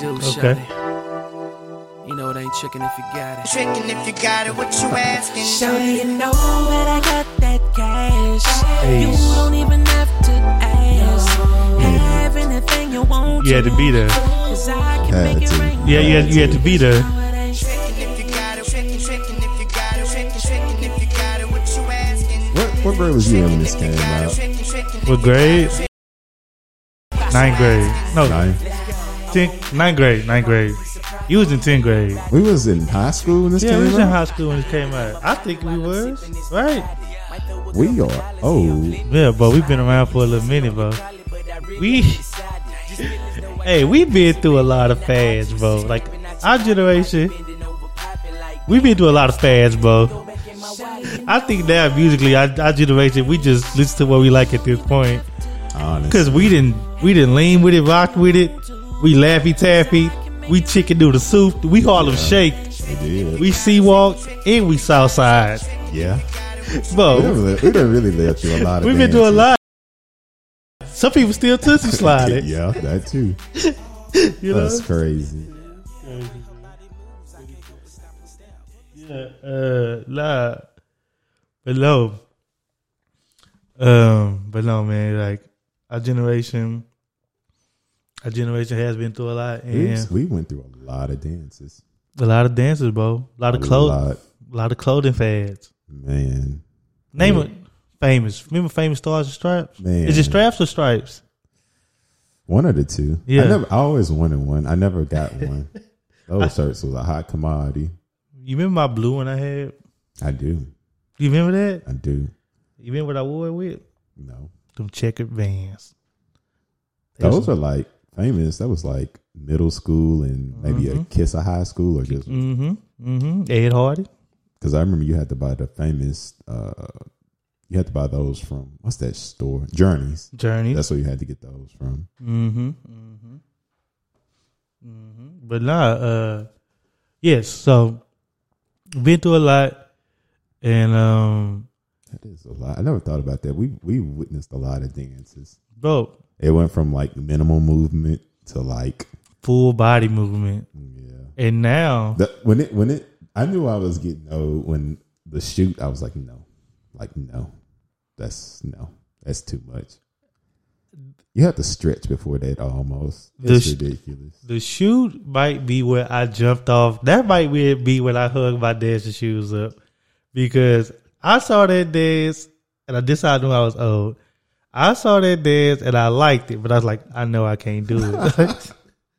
do, Okay. shawty. You know it ain't chicken if you got it. Tricking if you got it, what you asking? Shawty, you know that I got that cash. Hey. You don't even have to ask. Have anything you want. You had to be there. Cause I can make it rain. Yeah, you had, you had to be there. Tricking if you got it, tricking, tricking if you got it, tricking, tricking if you got it, what? What what grade was you in this game? out? Tricking, tricking What grade? Ninth grade. No, Nine. Tenth, ninth grade. Ninth grade. You was in tenth grade. We was in high school when this Yeah, we came was in out. high school when it came out. I think we was right. We are old. Yeah, but we've been around for a little minute, bro. We, hey, we've been through a lot of fads, bro. Like our generation, we've been through a lot of fads, bro. I think now musically, our, our generation, we just listen to what we like at this point Honestly. because we didn't, we didn't lean with it, rock with it. We laffy taffy, we chicken noodle soup, we Harlem shake, we sea walk, and we south side, yeah. We bro. done, we done really lived through a lot of We've been through a lot. Some people still tootsie slide it. yeah, that too. You know? That's crazy. Yeah, uh, nah. But no. Um, but no, man, like our generation, our generation has been through a lot, and we went through a lot of dances. a lot of dances, bro. A lot of A lot. a lot of clothing fads. Man. Name it, famous. Remember famous stars and stripes? Man. Is it straps or stripes? One of the two. Yeah. I never I always wanted one. I never got one. Those shirts was a hot commodity. You remember my blue one I had? I do. You remember that? I do. You remember what I wore it with? No. Them checkered vans. Those are like famous. That was like middle school and maybe a kiss of high school or just Mm-hmm. Mm-hmm. Ed Hardy. because I remember you had to buy the famous uh you had to buy those from what's that store? Journeys. Journeys. That's where you had to get those from. Mm-hmm. Mm-hmm. Mm-hmm. But nah, uh yes, so been through a lot and um That is a lot. I never thought about that. We we witnessed a lot of dances. bro, It went from like minimal movement to like full body movement. yeah. And now The, when it when it I knew I was getting old when the shoot I was like no. Like no. That's no. That's too much. You have to stretch before that almost. The It's sh- ridiculous. the shoot might be where I jumped off. That might be be when I hugged my dancing shoes up. Because I saw that dance and I decided I knew I was old. I saw that dance and I liked it, but I was like, I know I can't do it.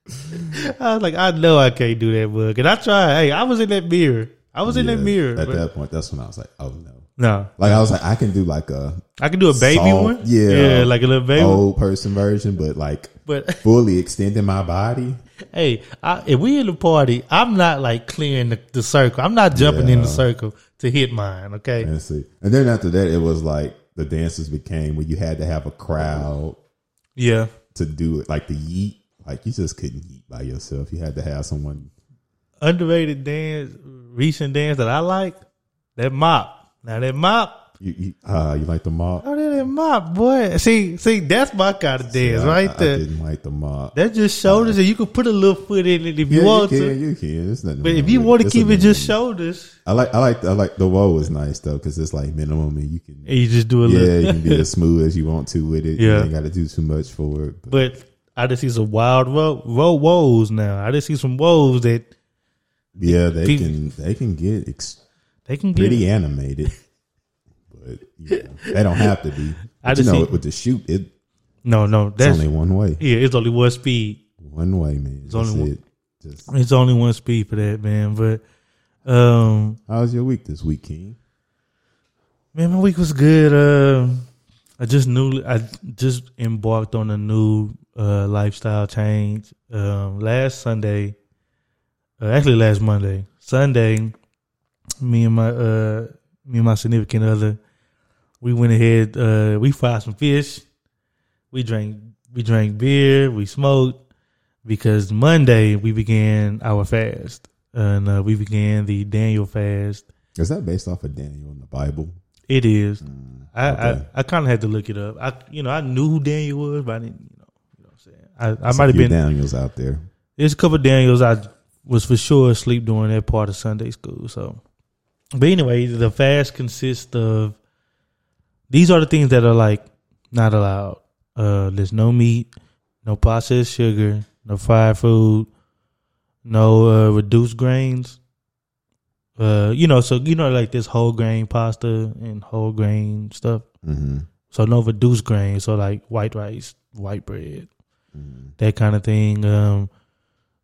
I was like, I know I can't do that book. And I tried. Hey, I was in that mirror. I was in that mirror. At but- that point, that's when I was like, oh no. no. Like I was like, I can do like a I can do a baby soft- one. yeah, Yeah, like a little baby old person version, but like But fully extending my body. hey, I, if we in the party, I'm not like clearing the, the circle. I'm not jumping in the circle to hit mine. Okay. And see, and then after that, it was like the dances became where you had to have a crowd Yeah. to do it, like the yeet. Like you just couldn't yeet by yourself. You had to have someone. Underrated dance, recent dance that I like, that mop. Now that mop, You, you, uh, you like the mop? oh, that mop, boy. See, see, that's my kind of dance I- right I, there. I didn't like the mop. That's just shoulders, and you can put a little foot in it if you yeah, want you can, to. you can. There's nothing. But if you want to keep it just shoulders, I like, I like, I like the woe is nice though because it's like minimum and you can. and you just do a Yeah, little. you can be as smooth as you want to with it. Yeah. you ain't got to do too much for it. But, But I just see some wild ro- ro- woes now. I just see some woes that yeah, they people- can, they can get ex- they can get. pretty animated. they don't have to be. I But you just know, see- with the shoot, it, No, no, it's that's only one way. yeah. It's only one speed. One way, man. That's only one- it. Just It's only one speed for that, man. But um, how was your week this week, King? man, my week was good. Uh, I just knew I just embarked on a new uh, lifestyle change. Um, last Sunday, uh, actually last Monday, Sunday, me and my uh, me and my significant other, we went ahead. Uh, we fried some fish. We drank we drank beer. We smoked because Monday we began our fast, and uh, we began the Daniel fast. Is that based off of Daniel in the Bible? It is. I, okay. I, I kind of had to look it up. I you know I knew who Daniel was, but I didn't. You know, you know what I'm saying. I, I might have been. Daniels out there. there's a couple of Daniels I was for sure asleep during that part of Sunday school. So, but anyway, the fast consists of these are the things that are like not allowed. Uh, there's no meat, no processed sugar, no fried food, no uh, reduced grains. Uh, you know, so you know, like this whole grain pasta and whole grain stuff. Mm-hmm. So no reduced grain, so like white rice, white bread, Mm-hmm. that kind of thing. Um,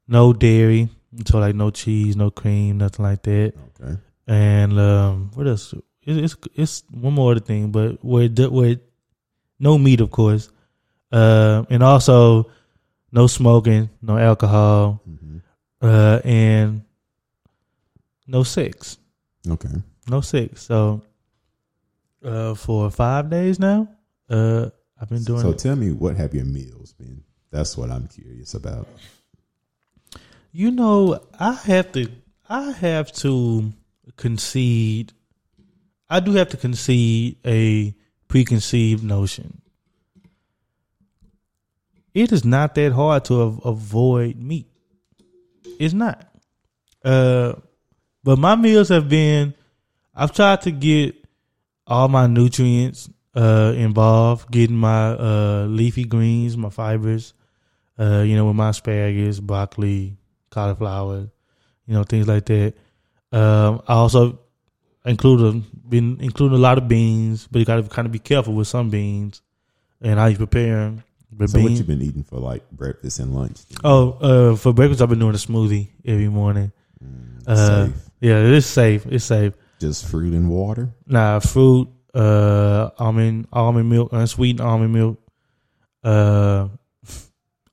no dairy, so like no cheese, no cream, nothing like that. Okay. And um, what else? It, it's it's one more other thing, but with with no meat, of course, uh, and also no smoking, no alcohol, Mm-hmm. uh, and no sex, Okay. no sex. So uh, for five days now, uh, I've been doing. So it. tell me, what have your meals been? That's what I'm curious about. You know, I have to I have to concede I do have to concede a preconceived notion. It is not that hard to av- avoid meat. It's not. Uh but my meals have been I've tried to get all my nutrients uh involved, getting my uh leafy greens, my fibers, uh, you know, with my asparagus, broccoli, cauliflower, you know, things like that. Um, I also include a, been including a lot of beans, but you got to kind of be careful with some beans and how you prepare them. But So what you been eating for like breakfast and lunch? oh, uh, for breakfast I've been doing a smoothie every morning. Mm, Uh, safe. Yeah, it's safe. It's safe. Just fruit and water. Nah, fruit, uh, almond, almond milk, unsweetened almond milk, uh,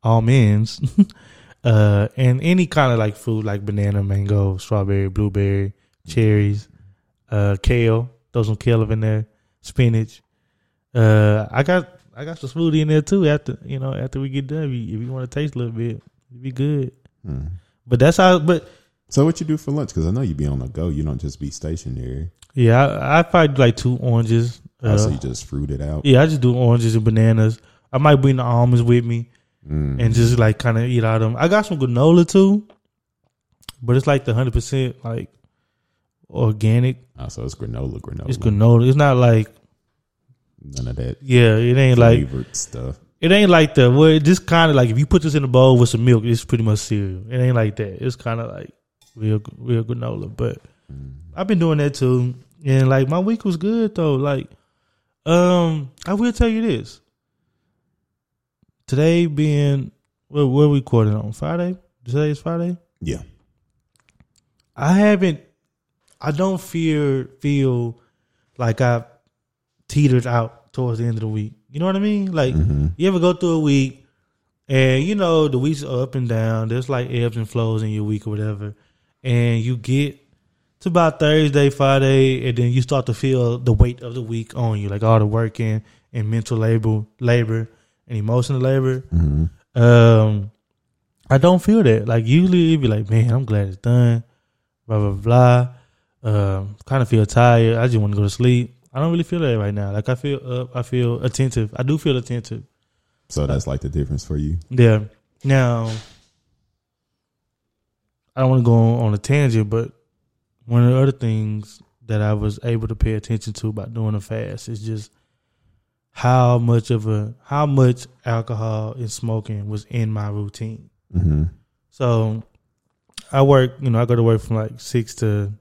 almonds, uh, and any kind of like fruit like banana, mango, strawberry, blueberry, cherries, uh, kale. Throw some kale in there, spinach. Uh, I got I got some smoothie in there too. After you know, after we get done, if you, you want to taste a little bit, it'd be good. Hmm. But that's how. But So what you do for lunch? Because I know you be on the go. You don't just be stationary. yeah, I, I probably do like two oranges. Oh, so Uh, you just fruit it out. Yeah, I just do oranges and bananas. I might bring the almonds with me Mm. and just like kind of eat out of them. I got some granola too, but it's like the hundred percent like organic. Oh, so it's granola, granola. It's granola. It's not like None of that yeah. It ain't like stuff. it ain't like the well. It just kind of like if you put this in a bowl with some milk, it's pretty much cereal. It ain't like that. It's kind of like real real granola. But Mm. I've been doing that too, and like my week was good though. Like, um, I will tell you this. Today being what we're recording on Friday. Today is Friday. Yeah. I haven't. I don't fear feel like I've teetered out towards the end of the week. You know what I mean? Like Mhm. you ever go through a week and you know the weeks are up and down. There's like ebbs and flows in your week or whatever, and you get to about Thursday, Friday, and then you start to feel the weight of the week on you, like all the working and mental labor, labor and emotional labor. Mhm. Um, I don't feel that. Like usually, it'd be like, man, I'm glad it's done. Blah blah blah. Um, kind of feel tired. I just want to go to sleep. I don't really feel that right now. Like I feel up. I feel attentive. I do feel attentive. So that's like the difference for you. Yeah. Now, I don't want to go on, on a tangent, but one of the other things that I was able to pay attention to about doing a fast is just how much of a how much alcohol and smoking was in my routine. Mm-hmm. So I work, you know, I go to work from like six to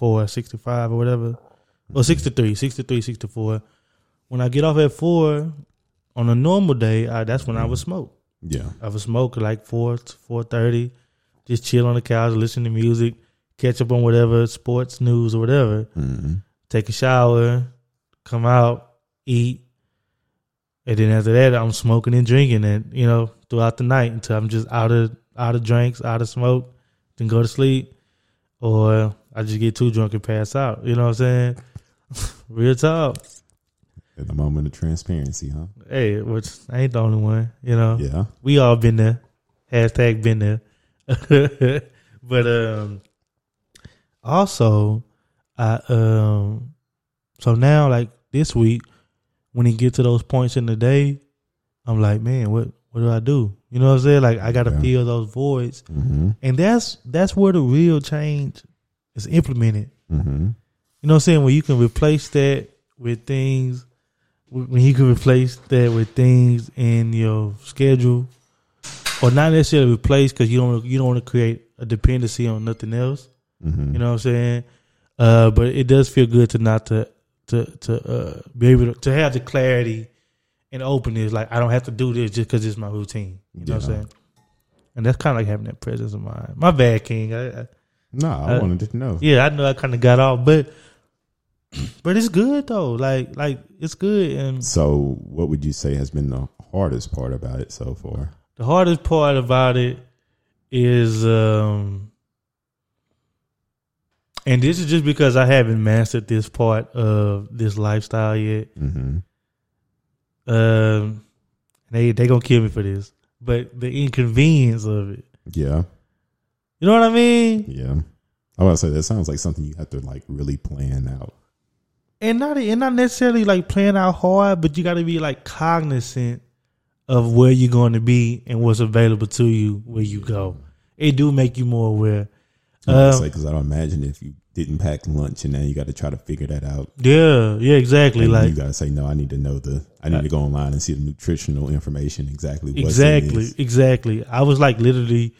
four, six to five or whatever. Or six to three, six to three, six to four. When I get off at four, on a normal day, I, that's when I would smoke. Yeah. I would smoke like four to four thirty, just chill on the couch, listen to music, catch up on whatever sports news or whatever. Mm-hmm. Take a shower, come out, eat, and then after that, I'm smoking and drinking, and you know, throughout the night until I'm just out of out of drinks, out of smoke, then go to sleep, or I just get too drunk and pass out. You know what I'm saying? Real talk. At the moment of transparency, huh? Hey, which I ain't the only one. You know. Yeah. We all been there. Hashtag been there. but um also I um so now like this week when it get to those points in the day, I'm like, man, what what do I do? You know what I'm saying? Like I got to Yeah. fill those voids, Mm-hmm. and that's that's where the real change is implemented. Mm-hmm. You know what I'm saying? When you can replace that with things, when you can replace that with things in your schedule, or not necessarily replace because you don't you don't want to create a dependency on nothing else. Mm-hmm. You know what I'm saying? Uh, but it does feel good to not to to to uh, be able to, to have the clarity and openness. Like I don't have to do this just because it's my routine. You know what I'm saying? And that's kind of like having that presence of mind. My bad, King. I, I, No, I Uh, wanted to know. yeah, I know I kind of got off, but but it's good though. Like like it's good, and So, what would you say has been the hardest part about it so far? the hardest part about it is, um and this is just because I haven't mastered this part of this lifestyle yet. Mm-hmm. Um, they they gonna kill me for this, but the inconvenience of it. Yeah, You know what I mean? yeah. I want to say that sounds like something you have to like really plan out. and not and not necessarily like playing out hard, but you got to be like cognizant of where you're going to be and what's available to you where you go. It do make you more aware. Because Um, I don't imagine if you didn't pack lunch and now you got to try to figure that out. yeah, yeah, exactly. And Like you got to say, no, I need to know the, I need to go online and see the nutritional information exactly. What's exactly, exactly. I was like literally,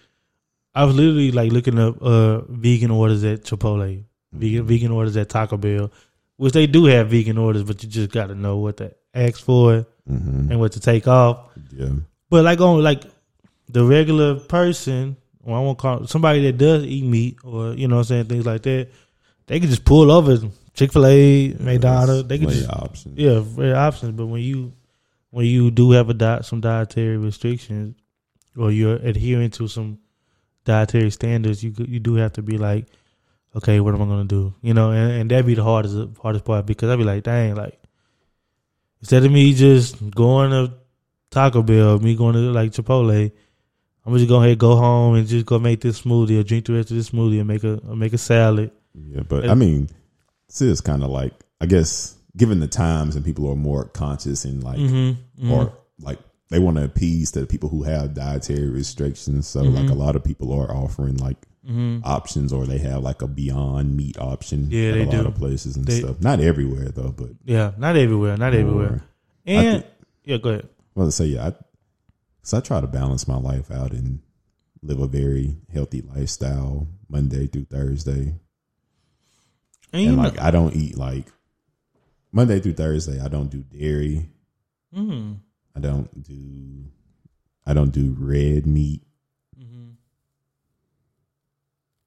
I was literally like looking up uh vegan orders at Chipotle, vegan vegan orders at Taco Bell, which they do have vegan orders, but you just got to know what to ask for Mm-hmm. and what to take off. Yeah. But like on like the regular person, or I won't call somebody that does eat meat or you know what I'm saying things like that, they can just pull over Chick Fil A, McDonald's. They can just options. yeah, very options. But when you when you do have a diet, some dietary restrictions, or you're adhering to some dietary standards, you you do have to be like, okay, what am I gonna do? You know, and, and that'd be the hardest hardest part because I'd be like, dang, like instead of me just going to Taco Bell, me going to like Chipotle, I'm just go ahead, go home, and just go make this smoothie or drink the rest of this smoothie and make a make a salad. Yeah, but I mean, this is kind of like I guess given the times and people are more conscious and like Mm-hmm. or like they want to appease to the people who have dietary restrictions. So like Mm-hmm. a lot of people are offering like options or they have like a beyond meat option. Yeah, they a lot do. of places and They- stuff. Not everywhere though, but Yeah, not everywhere, not everywhere. And thi- yeah, go ahead. Well, to say yeah, I, so I try to balance my life out and live a very healthy lifestyle Monday through Thursday. And and know, like I don't eat like Monday through Thursday. I don't do dairy. mm, I don't do. I don't do red meat. mm-hmm.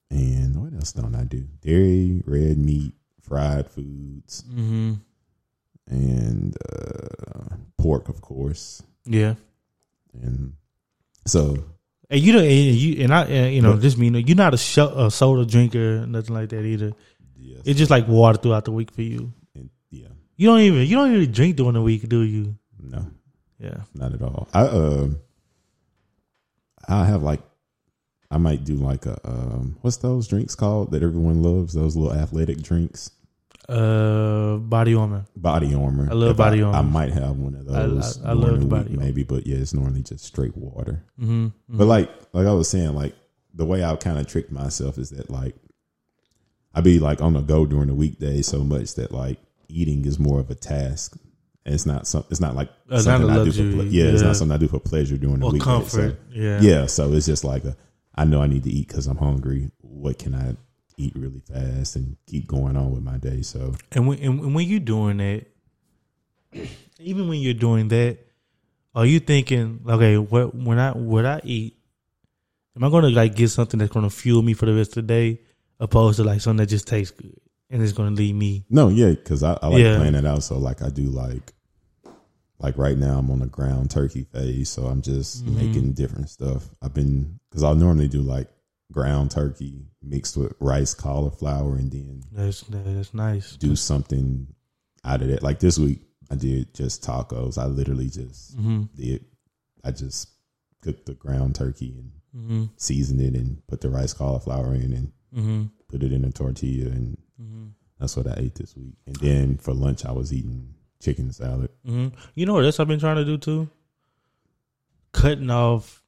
And what else don't I do? Dairy, red meat, fried foods, mm-hmm. and uh, pork, of course. yeah. And so, And you don't, and you and I, and, you know, just mean you're not a, sho- a soda drinker, nothing like that either. yes, It's just like water throughout the week for you. and, yeah, You don't even, you don't even drink during the week, do you? no, Yeah. not at all. I uh, I have like, I might do like a um, what's those drinks called that everyone loves? Those little athletic drinks. Uh, body armor. Body armor. I love If Body I, Armor. I might have one of those. I- I during love Body week, Armor. maybe, but yeah, it's normally just straight water. Mm-hmm. But like, like I was saying, like the way I kind of tricked myself is that like I be like on the go during the weekday so much that like eating is more of a task. And it's not some. It's not like Uh, not something a I do for. Ple- yeah, it's not something I do for pleasure during the or comfort. So, yeah. yeah, so it's just like a. I know I need to eat because I'm hungry. What can I eat really fast and keep going on with my day? So And when and when you're doing that, even when you're doing that, are you thinking, okay, what when I what I eat, am I gonna like get something that's gonna fuel me for the rest of the day, opposed to like something that just tastes good and it's gonna lead me? No, yeah, because I, I like Yeah. planning it out. So like I do like like right now I'm on a ground turkey phase, so I'm just Mm-hmm. making different stuff. I've been because I'll normally do like ground turkey mixed with rice cauliflower and then That's that's nice. do something out of it. Like this week I did just tacos. I literally just Mm-hmm. did I just cooked the ground turkey and Mm-hmm. seasoned it and put the rice cauliflower in and Mm-hmm. Put it in a tortilla and Mm-hmm. that's what I ate this week. And then for lunch, I was eating chicken salad. hmm You know what else I've been trying to do too? cutting off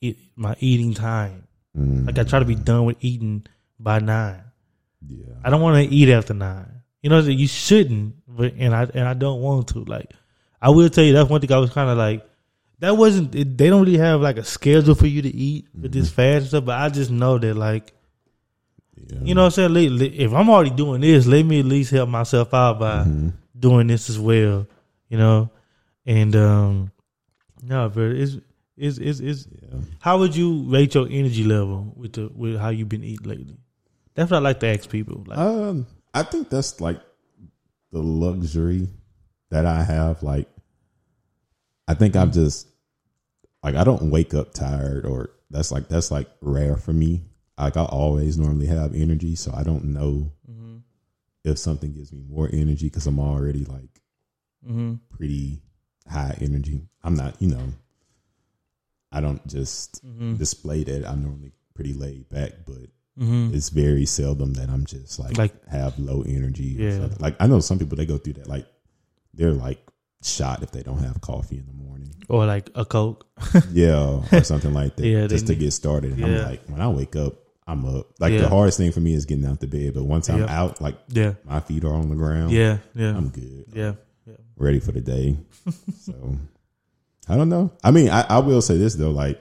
it, my eating time. Mm, Like I try to be done with eating by nine. yeah. I don't want to eat after nine. You know, you shouldn't, but and I and I don't want to. Like, I will tell you that's one thing I was kind of like. That wasn't. It, they don't really have like a schedule for you to eat with this fast and stuff. But I just know that like yeah. you know what I'm saying. If I'm already doing this, let me at least help myself out by Mhm. doing this as well. You know, and um, no, but it's it's it's, it's yeah. how would you rate your energy level with the with how you've been eating lately? That's what I like to ask people. Like, Um, I think that's like the luxury that I have. Like, I think I'm just like I don't wake up tired, or that's like that's like rare for me. Like I always normally have energy, so I don't know Mhm. if something gives me more energy because I'm already like hmm pretty high energy. I'm not, you know, I don't just hmm display that. I'm normally pretty laid back, but hmm it's very seldom that I'm just like, Like- have low energy. or Yeah. something. Like I know some people they go through that. Like they're like shot if they don't have coffee in the morning. or like a coke. Yeah, or something like that. Yeah, just to get started. And Yeah. I'm like, when I wake up, I'm up. Like Yeah. the hardest thing for me is getting out the bed. But once I'm Yep. out, like Yeah, my feet are on the ground. yeah, yeah, I'm good. yeah. yeah. Ready for the day. so I don't know. I mean, I, I will say this though, like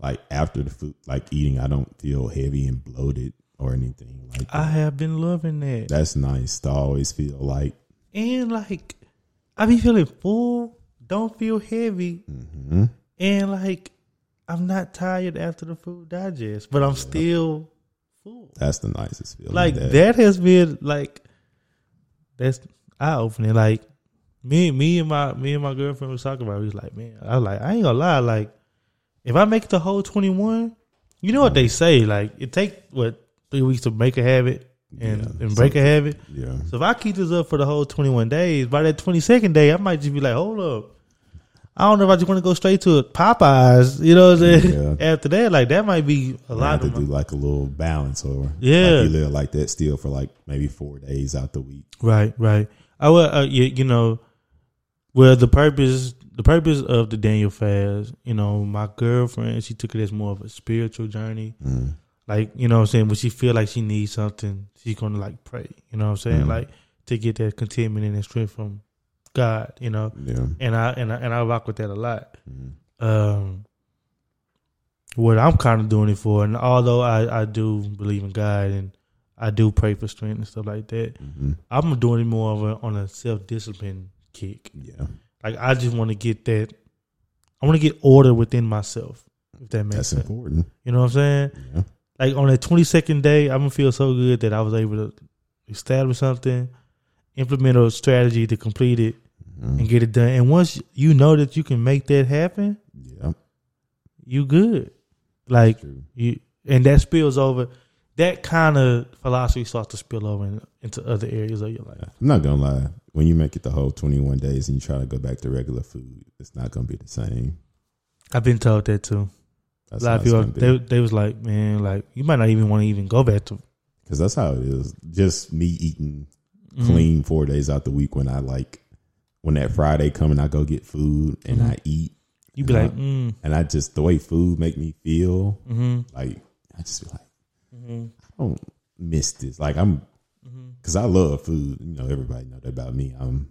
like after the food like eating, I don't feel heavy and bloated or anything like that. I have been loving that, That's nice to always feel like and like I be feeling full, don't feel heavy, mhm. and like I'm not tired after the food digest, but I'm still full. that's the nicest feeling. Like that has been like that's eye opening. Like me, me and my me and my girlfriend was talking about. it. We was like, man, I was like, I ain't gonna lie. Like, if I make the whole twenty one, you know what they say? Like, it take what three weeks to make a habit and, Yeah, and break a habit. Yeah. So if I keep this up for the whole twenty one days, by that twenty second day, I might just be like, hold up. I don't know if I just want to go straight to Popeyes. You know what I'm saying? Yeah. After that, like that might be a I lot have to of do like a little balance or Yeah. like you live like that still for like maybe four days out the week. Right, right. I will. Uh, you, you know, well, the purpose, the purpose of the Daniel fast. You know, my girlfriend, she took it as more of a spiritual journey. Mm. Like, you know, what I'm saying when she feel like she needs something, she's gonna like pray. You know, what I'm saying Mhm. like to get that contentment and that strength from God. You know, Yeah. and I and I and I rock with that a lot. Mm. Um, what I'm kind of doing it for, and although I I do believe in God and I do pray for strength and stuff like that. hmm I'm doing it more of a, on a self discipline kick. Yeah. Like I just want to get that. I want to get order within myself. If that makes That's sense, important. you know what I'm saying? Yeah. Like on that 22nd day, I'm gonna feel so good that I was able to establish something, implement a strategy to complete it, Mhm. and get it done. And once you know that you can make that happen, Yeah. you good. Like you, and that spills over. That kind of philosophy starts to spill over in, into other areas of your life. I'm not gonna lie. When you make it the whole 21 days and you try to go back to regular food, it's not gonna be the same. I've been told that too. That's a lot of people they they was like, man, like you might not even want to even go back to Because that's how it is. Just me eating clean four days out the week when I like when that Friday come and I go get food and Mhm. I eat You be like, mm, and I just the way food make me feel mm-hmm, like I just feel like mm-hmm, I don't miss this. Like I'm mm-hmm, because I love food. You know, everybody know that about me. I'm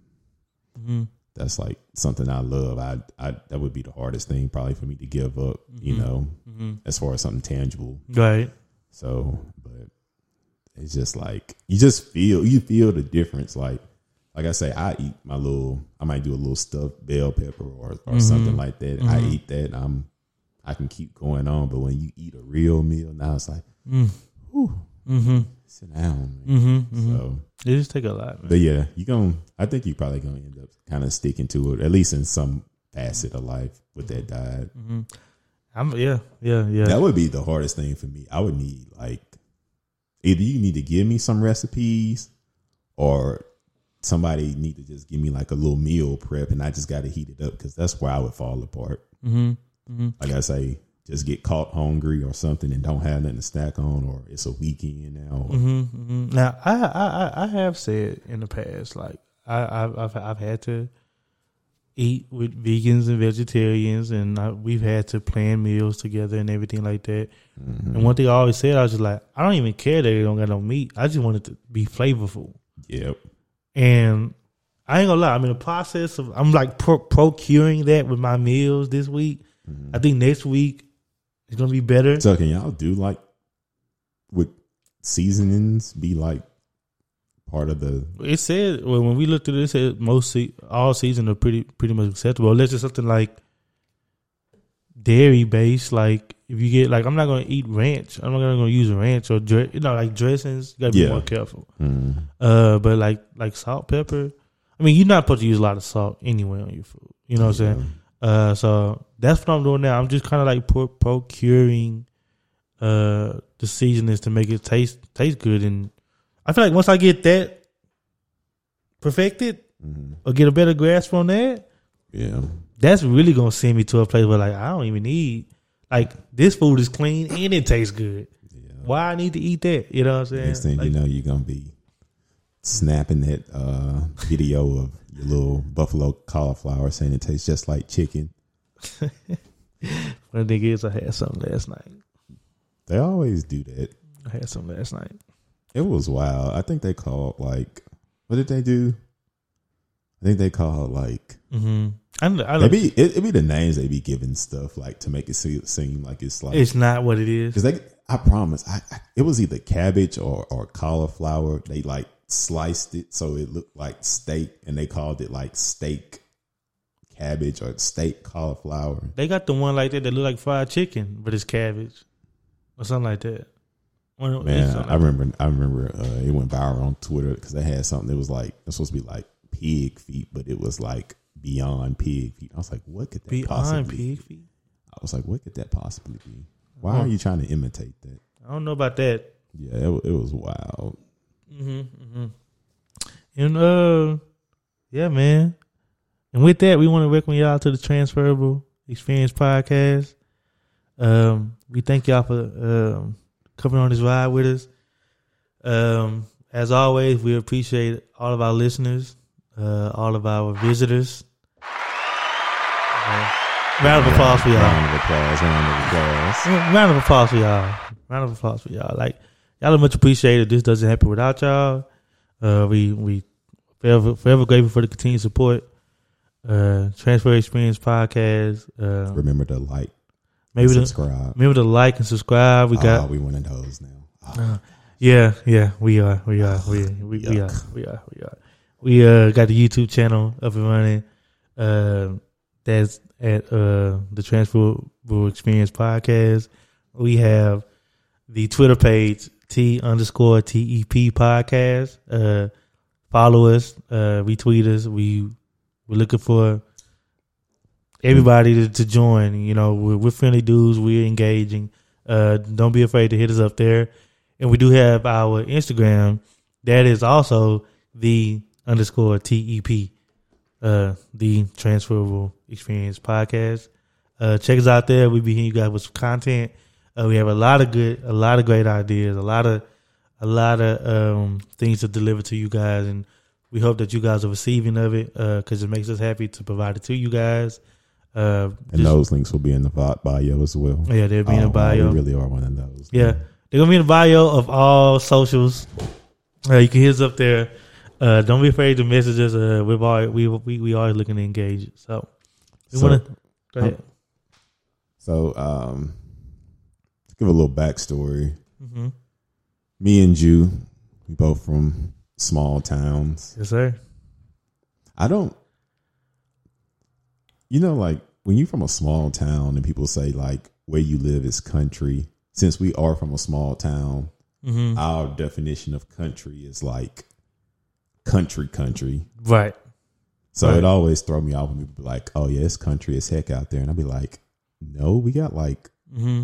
mm-hmm. that's like something I love. I I that would be the hardest thing probably for me to give up. You Mhm. know, mm-hmm. as far as something tangible. Right. So, but it's just like you just feel you feel the difference. Like like I say, I eat my little. I might do a little stuffed bell pepper or or Mhm. something like that. I Mhm. eat that. And I'm I can keep going on. But when you eat a real meal, now it's like, Mm. whew, Mm-hmm. sit down. Man. Mm-hmm. mm-hmm. So, It just take a lot, man. but yeah, you going I think you probably gonna end up kind of sticking to it at least in some facet of life with that diet. mm-hmm. I'm yeah, yeah, yeah. That would be the hardest thing for me. I would need like either you need to give me some recipes or somebody need to just give me like a little meal prep and I just got to heat it up because that's where I would fall apart. mm-hmm. Mm-hmm. Like I say, just get caught hungry or something and don't have nothing to snack on or it's a weekend now. or- Mm-hmm, hmm Now, I, I I I have said in the past, like I I've I've, I've had to eat with vegans and vegetarians, and I, we've had to plan meals together and everything like that. Mm-hmm. And one thing I always said, I was just like, I don't even care that they don't got no meat. I just want it to be flavorful. Yep. And I ain't gonna lie, I'm in the process of I'm like pro- procuring that with my meals this week. Mm-hmm. I think next week it's gonna be better. So can y'all do like would seasonings be like part of the It said well, when we looked at it, it said most se- all seasons are pretty pretty much acceptable. Unless it's something like dairy based, like if you get like I'm not gonna eat ranch. I'm not gonna use ranch or dre- you know like dressings. You gotta be Yeah. more careful. mm, Uh, but like like salt, pepper. I mean, you're not supposed to use a lot of salt anyway on your food. You know what I'm saying? Uh, so that's what I'm doing now. I'm just kind of like pro- procuring uh the seasonings to make it taste taste good, and I feel like once I get that perfected Mhm. or get a better grasp on that, Yeah. that's really gonna send me to a place where like I don't even need like this food is clean and it tastes good. Yeah. Why I need to eat that? You know what I'm saying? Next thing Like, you know, you're gonna be snapping that uh, video of your little buffalo cauliflower saying it tastes just like chicken. One thing is, I had something last night. They always do that. I had something last night. It was wild. I think they called like what did they do? I think they called like Mm-hmm. I, I they be it, it be the names they be giving stuff like to make it seem like it's like It's not what it is. Because they, I promise, I, I it was either cabbage or or cauliflower. They like sliced it so it looked like steak, and they called it like steak cabbage or steak cauliflower. They got the one like that that look like fried chicken, but it's cabbage or something like that. One- Man, I like- remember, I remember uh, it went viral on Twitter because they had something that was like it's supposed to be like pig feet, but it was like beyond pig feet. I was like, what could that be? beyond possibly? pig feet. I was like, what could that possibly be? Why are you trying to imitate that? I don't know about that. Yeah, it, it was wild. hmm hmm And uh, yeah, man. And with that, we want to welcome y'all to the Transferable Experience Podcast. Um, we thank y'all for um coming on this ride with us. Um, as always, we appreciate all of our listeners, uh, all of our visitors. Round of applause for y'all. Round of applause! Round of applause! Round of applause for y'all. Round of applause for y'all. Like y'all are much appreciated. This doesn't happen without y'all. Uh, we we forever forever grateful for the continued support. Uh, Transfer Experience Podcast. Uh, Remember to like, maybe the, subscribe. remember to like and subscribe. We oh, got we one of those now. Oh, yeah yeah we are we are we we, we are we are we are we uh got the YouTube channel up and running. Uh, that's at uh the Transferable Experience Podcast. We have the Twitter page T underscore T E P podcast. Uh, follow us, uh, retweet us. We we're looking for everybody to, to join. You know, we're, we're friendly dudes. We're engaging. Uh, don't be afraid to hit us up there. And we do have our Instagram. That is also the underscore T E P, uh, the Transferable Experience Podcast. Uh, check us out there. We be hitting you guys with some content. Uh, we have a lot of good, a lot of great ideas, a lot of, a lot of um, things to deliver to you guys, and we hope that you guys are receiving of it because it makes us happy to provide it to you guys. Uh, and just- those links will be in the bi- bio as well. yeah, they'll be in Oh, the bio. wow, we really are one of those. Yeah, they're gonna be in the bio of all socials. Uh, you can hit us up there. Uh, don't be afraid to message us. Uh, we're always, we we we always looking to engage. So we So- want to go ahead. So, um, to give a little backstory. hmm Me and you, we both from small towns. Yes, sir. I don't, you know, like when you're from a small town and people say like where you live is country. Since we are from a small town, hmm our definition of country is like country, country. Right. So Right. it always throw me off when people be like, "Oh yeah, it's country as heck out there," and I'd be like, "No, we got like hmm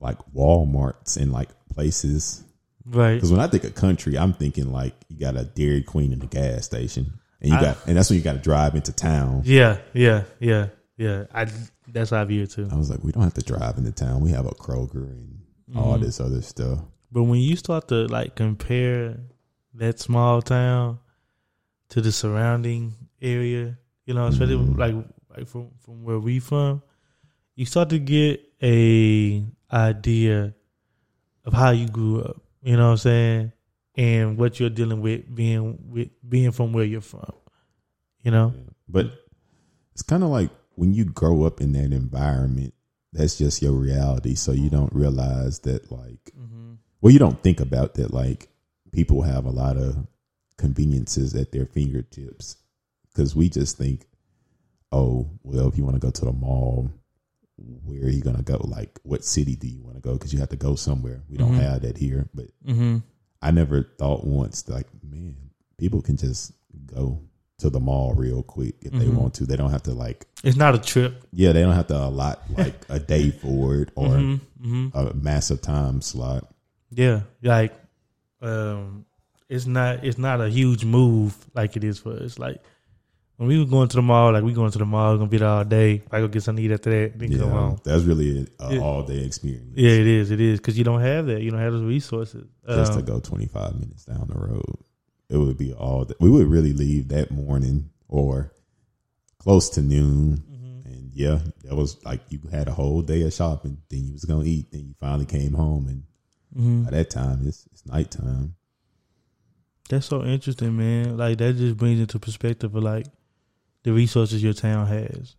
like WalMarts and like places." Right. Because when I think of country, I'm thinking like you got a Dairy Queen in the gas station, and you I- got, and that's when you got to drive into town. Yeah. Yeah. Yeah. Yeah. I. That's how I view it too. I was like, we don't have to drive into town. We have a Kroger and all Mhm. this other stuff. But when you start to like compare that small town to the surrounding area, you know, especially Mhm. like like from from where we from, you start to get a idea of how you grew up. You know what I'm saying, and what you're dealing with being with being from where you're from. You know, But it's kind of like when you grow up in that environment, that's just your reality. So you don't realize that, like, well, you don't think about that, like, people have a lot of conveniences at their fingertips. Because we just think, oh, well, if you want to go to the mall, where are you going to go? Like, what city do you want to go? Because you have to go somewhere. We don't Mhm. have that here. But mm-hmm. I never thought once, like, man, people can just go to the mall real quick if they Mhm. want to. They don't have to like, it's not a trip. yeah, they don't have to allot like a day for it or hmm a massive time slot. Yeah, like um, it's not it's not a huge move like it is for us. Like when we were going to the mall, like we going to the mall, gonna be there all day. I go get something to eat after that, then Yeah, home. that's really an all day experience. Yeah, it is. It is because you don't have that. You don't have those resources. just to Um, go 25 minutes down the road. It would be all that we would really leave that morning or close to noon. Mm-hmm. And yeah, that was like you had a whole day of shopping. Then you was gonna eat. Then you finally came home, and mhm. by that time it's it's nighttime. That's so interesting, man. Like that just brings into perspective of like the resources your town has.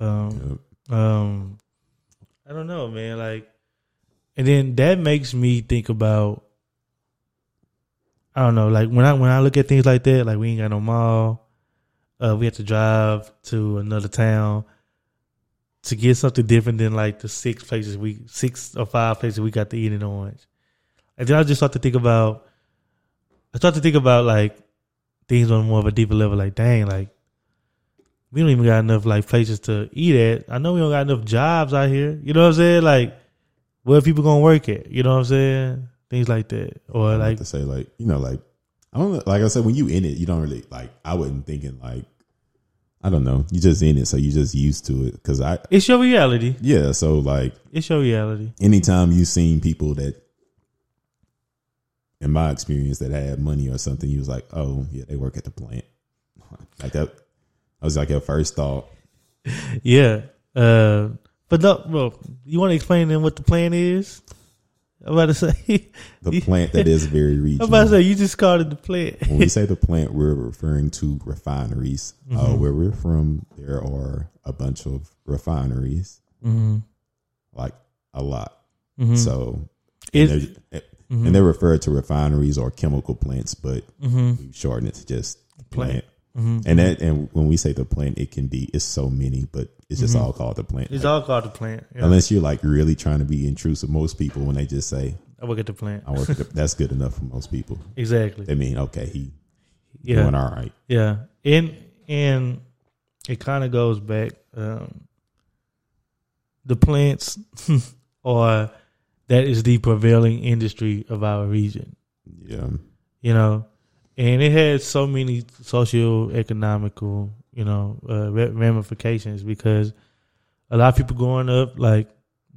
Um, Yep. um i don't know man like and then that makes me think about i don't know like when i when i look at things like that like we ain't got no mall uh we have to drive to another town to get something different than like the six places we six or five places we got to eat in orange and then i just start to think about i start to think about like things on more of a deeper level like dang like we don't even got enough like places to eat at. I know we don't got enough jobs out here. You know what I'm saying? Like, where people gonna work at? You know what I'm saying? Things like that, or like to say like you know like I don't like I said when you in it you don't really like I wasn't thinking like I don't know you just in it so you just used to it because I it's your reality. yeah so like It's your reality. anytime you've seen people that in my experience that had money or something you was like oh yeah they work at the plant like that I was like your first thought Yeah. Uh, but no, well, you want to explain then what the plan is? I'm about to say. the plant that is very I'm regional about to say you just called it the plant. when we say the plant, we're referring to refineries. Uh, Mm-hmm. where we're from, there are a bunch of refineries, mm-hmm. like a lot. Mm-hmm. So, It- and, they're, and they're referred to refineries or chemical plants, but mm-hmm. we shorten it to just plant. Plant. Mm-hmm. And that, and when we say the plant, it can be it's so many, but it's just all called the plant. It's Like, all called the plant. Yeah. Unless you're like really trying to be intrusive, most people when they just say I work at the plant. I work, at the, that's good enough for most people. Exactly. They mean okay, he Yeah. doing all right. Yeah, and and it kind of goes back. Um, the plants are that is the prevailing industry of our region. Yeah. You know, and it has so many socio economical you know uh, ramifications because a lot of people growing up like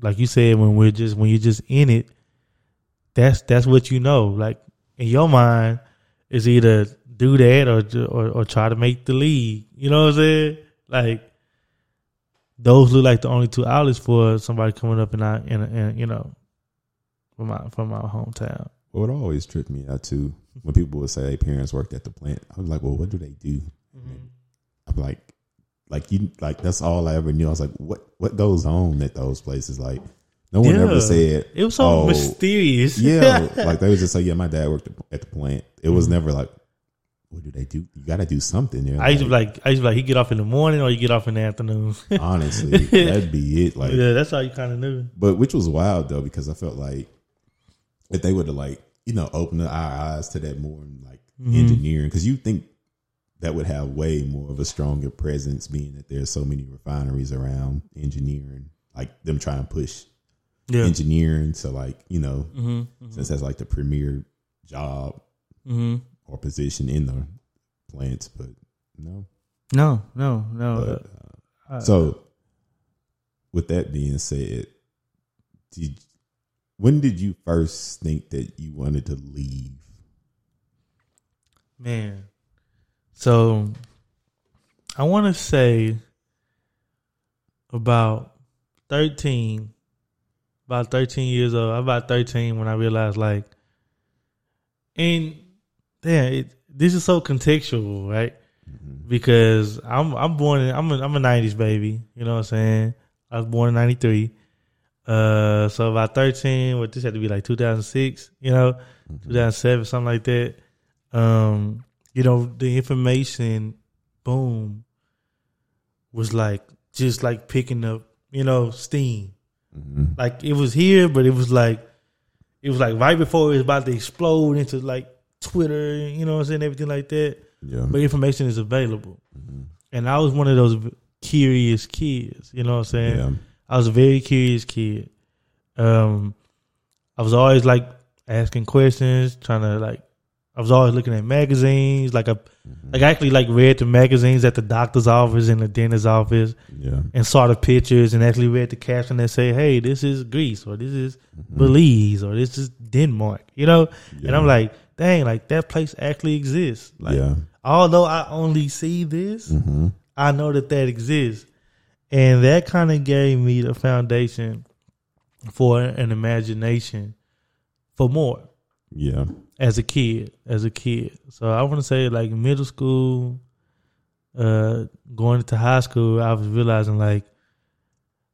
like you said when we're just when you're just in it that's that's what you know like in your mind is either do that or, or or try to make the league you know what i'm saying like those look like the only two outlets for somebody coming up in our in, in you know from my from our hometown What always tripped me out too when people would say their parents worked at the plant. I was like, well, what do they do? I'm like, like you, like that's all I ever knew. I was like, what, what goes on at those places? Like, no one Yeah. ever said it was so oh, mysterious Yeah, like they would just say, yeah, my dad worked at the plant. It was Mm-hmm. never like, what do they do? You got to do something. There. I used to be like, I used to be like, he get off in the morning or you get off in the afternoon. honestly, that'd be it. Like, yeah, that's how you kind of knew. But which was wild though, because I felt like if they would have like, you know, opened our eyes to that more in like Mm-hmm. engineering, because you think that would have way more of a stronger presence being that there's so many refineries around engineering, like them trying to push Yeah. engineering to like, you know, Mm-hmm. since that's like the premier job Mm-hmm. or position in the plants, but no. No, no, no. But, uh, So, with that being said, did when did you first think that you wanted to leave? man. So I want to say about 13, about 13 years old. I'm about 13 when I realized like, and damn, it, this is so contextual, right? Mm-hmm. Because I'm I'm born in I'm a, I'm a 90s baby. You know what I'm saying? I was born in 93. Uh, so about 13, what this had to be like 2006, you know, 2007, something like that. Um, you know, the information boom was like just like picking up, you know, steam. Like it was here, but it was like it was like right before it was about to explode into like Twitter, you know what I'm saying, everything like that. Yeah. But information is available. And I was one of those curious kids, you know what I'm saying? Yeah. I was a very curious kid. Um, I was always like asking questions, trying to like. I was always looking at magazines, like I, like I actually like read the magazines at the doctor's office and the dentist's office, Yeah. and saw the pictures and actually read the caption that say, "Hey, this is Greece or this is Belize or this is Denmark," you know. And I'm like, dang, like that place actually exists. Like, Yeah. although I only see this, Mm-hmm. I know that that exists, and that kind of gave me the foundation for an imagination for more Yeah. as a kid. As a kid, so I want to say like middle school, uh, going into high school, I was realizing like,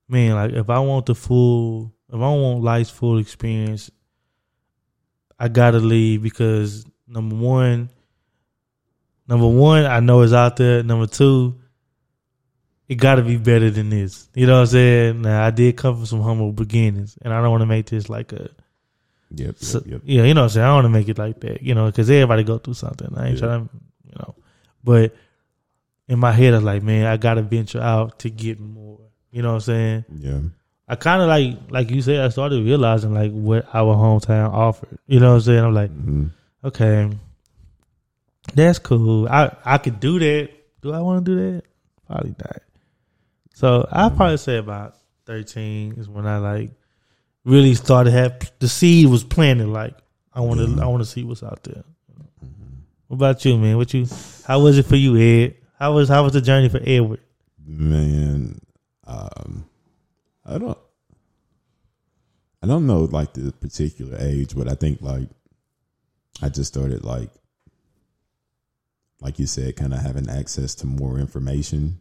man, like if I want the full, if I want life's full experience, I gotta leave because number one, number one, I know it's out there. Number two, it got to be better than this. You know what I'm saying? Now I did come from some humble beginnings, and I don't want to make this like a Yep. so, Yep. Yep. yeah, you know what I'm saying? I don't want to make it like that, you know, because everybody go through something. I ain't Yeah. trying to, you know, but in my head, I was like, man, I got to venture out to get more. You know what I'm saying? Yeah. I kind of like, like you said, I started realizing like what our hometown offered. You know what I'm saying? I'm like, hmm okay, that's cool. I I could do that. Do I want to do that? Probably not. So I probably say about thirteen is when I like really started have the seed was planted. Like I want to I want to see what's out there. What about you, man? What you? How was it for you, Ed? How was how was the journey for Edward? Man, um, I don't, I don't know like the particular age, but I think like I just started like, like you said, kind of having access to more information,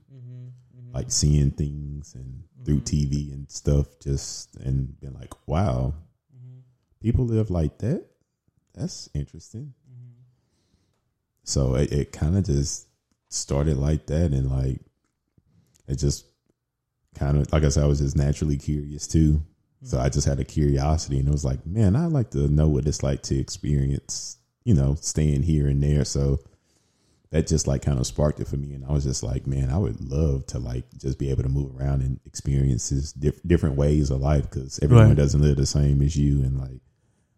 like seeing things and through mm-hmm. TV and stuff, just and been like, wow, mm-hmm. people live like that. That's interesting. Mm-hmm. So it, it kind of just started like that, and like it just kind of like I said, I was just naturally curious too. So I just had a curiosity, and it was like, man, I'd like to know what it's like to experience, you know, staying here and there. So that just like kind of sparked it for me, and I was just like, man, I would love to like just be able to move around and experiences diff- different ways of life because everyone Right. doesn't live the same as you, and like,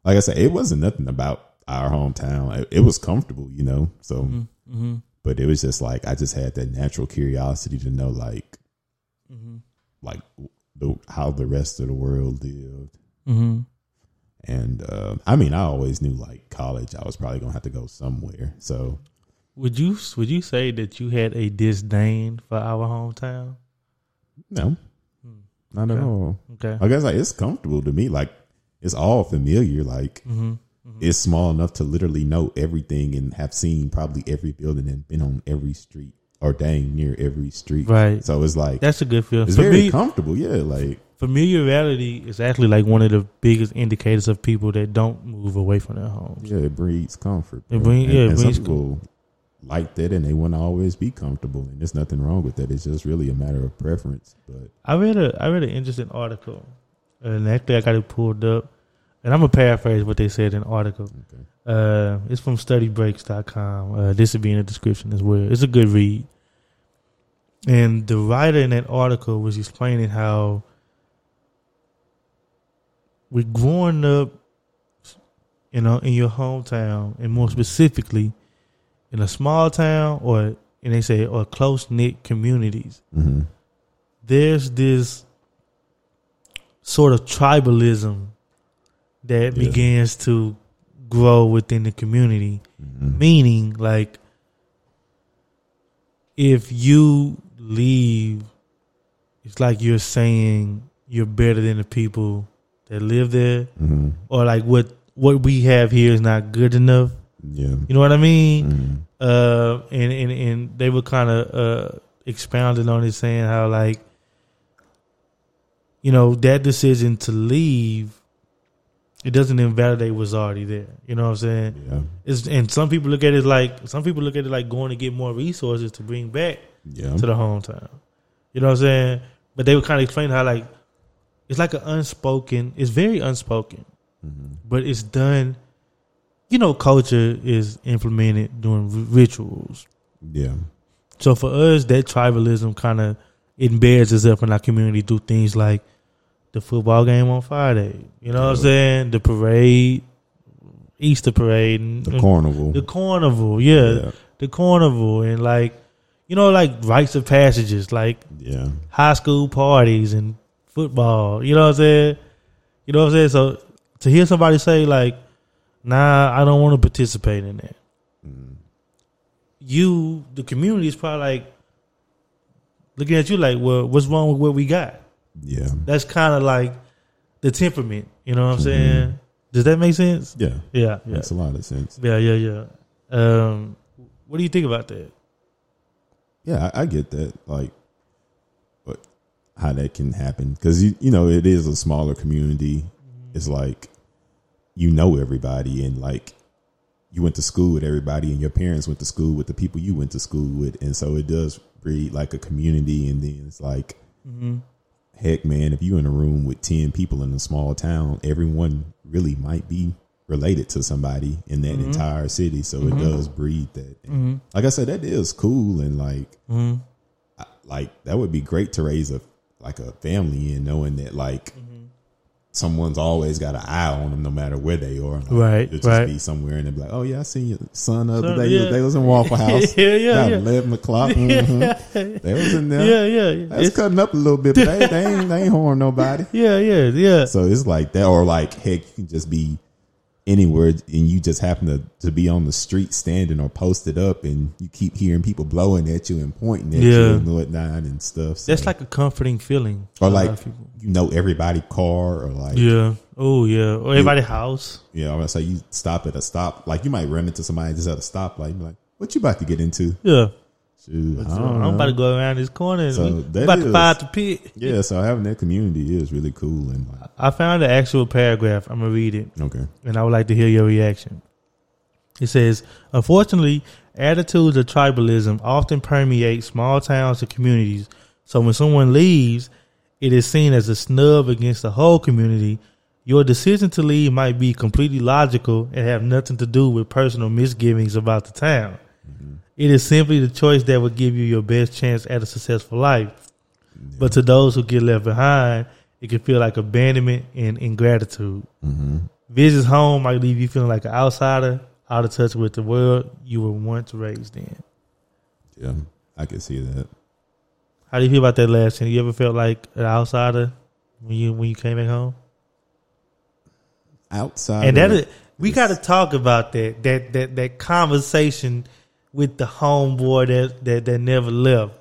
like I said, it wasn't nothing about our hometown. It, it was comfortable, you know. So, Mm-hmm. but it was just like I just had that natural curiosity to know, like, Mm-hmm. like the, how the rest of the world lived. Mm-hmm. And uh, I mean, I always knew like college, I was probably gonna have to go somewhere. So Would you would you say that you had a disdain for our hometown? no, not at all. Okay. I guess like it's comfortable to me. Like it's all familiar. Like Mm-hmm. it's small enough to literally know everything and have seen probably every building and been on every street or dang near every street. Right. So it's like That's a good feel. it's For very me, comfortable. Yeah. Like familiarity is actually like one of the biggest indicators of people that don't move away from their homes. yeah, it breeds comfort. It bro. bring- And- yeah, it and some brings people like that and they want to always be comfortable and there's nothing wrong with that. It's just really a matter of preference. But I read a I read an interesting article, and actually I got it pulled up, and I'm gonna paraphrase what they said in the article. okay. Uh, it's from StudyBreaks.com. Uh, this will be in the description as well. It's a good read. And the writer in that article was explaining how we're growing up, you know, in your hometown, and more specifically, in a small town or, and they say, or close knit communities. hmm There's this sort of tribalism that Yeah. begins to grow within the community hmm meaning like if you leave, it's like you're saying you're better than the people that live there, hmm or like what what we have here is not good enough. Yeah. You know what I mean? hmm Uh, and and and they were kind of uh expounding on it, saying how like, you know, that decision to leave, it doesn't invalidate what's already there. You know what I'm saying? Yeah. It's, and some people look at it like some people look at it like going to get more resources to bring back Yeah. to the hometown. You know what I'm saying? But they were kind of explaining how like it's like an unspoken. It's very unspoken, hmm but it's done. You know, culture is implemented during r- rituals. Yeah. So for us, that tribalism kind of embeds itself in our community through things like the football game on Friday. You know what I'm saying? The parade, Easter parade, and The carnival. the carnival. Yeah, yeah. the carnival, and like you know, like rites of passages, like Yeah. high school parties and football. You know what I'm saying? You know what I'm saying? So to hear somebody say like, "Nah, I don't want to participate in that," Mm. you, the community, is probably like looking at you like, "Well, what's wrong with what we got?" Yeah. That's kind of like the temperament. You know what I'm Mhm. saying? Does that make sense? Yeah. Yeah, yeah, Makes a lot of sense. yeah, yeah, yeah. Um, what do you think about that? Yeah, I, I get that. Like, but how that can happen because you you know it is a smaller community. It's like you know everybody and like you went to school with everybody and your parents went to school with the people you went to school with, and so it does breed like a community. And then it's like, Mm-hmm. heck, man, if you in a room with ten people in a small town, everyone really might be related to somebody in that Mhm. entire city. So Mhm. it does breed that. Mm-hmm. like I said, that is cool and like Mm-hmm. I- like that would be great to raise a like a family and knowing that like someone's always got an eye on them no matter where they are. Like, Right, You'll just right. be somewhere and they'll be like, oh yeah, I seen your son the other Son, day. yeah. They was in Waffle House. yeah, yeah, About yeah. eleven o'clock. Mhm. They was in there. Yeah, yeah, yeah. That's It's- cutting up a little bit, but they, they ain't they ain't harm nobody. yeah, yeah, yeah. So it's like that, or like heck, you can just be anywhere and you just happen to, to be on the street standing or posted up and you keep hearing people blowing at you and pointing at you and whatnot and stuff. So- That's like a comforting feeling. or for a lot like you know everybody car or like yeah. Oh yeah. Or everybody house. Yeah, I'm gonna say you stop at a stop like you might run into somebody just at a stoplight like, What you about to get into? Yeah. Shoot, so I'm about to go around this corner and So that about to is- find the pit. Yeah, so having that community is really cool and like I found the actual paragraph. I'm gonna read it. okay. and I would like to hear your reaction. It says, unfortunately, attitudes of tribalism often permeate small towns and communities. So when someone leaves, it is seen as a snub against the whole community. Your decision to leave might be completely logical and have nothing to do with personal misgivings about the town. It is simply the choice that will give you your best chance at a successful life. But to those who get left behind, it can feel like abandonment and ingratitude. Mm-hmm. Visits home might leave you feeling like an outsider, out of touch with the world you were once raised in. Yeah, I can see that. How do you feel about that last thing? You ever felt like an outsider when you when you came back home? Outside and that is, we got to talk about that that that that conversation with the homeboy that that that never left.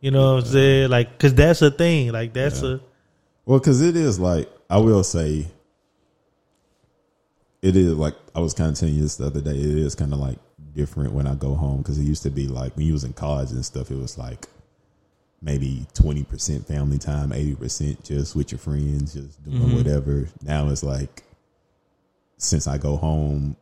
You know what I'm saying? Like, cause that's a thing. Like that's Yeah. a Well, because it is like I will say, it is like I was kind of telling you this the other day. It is kind of like different when I go home because it used to be like when you was in college and stuff. It was like maybe twenty percent family time, eighty percent just with your friends, just doing Mhm. whatever. Now it's like since I go home,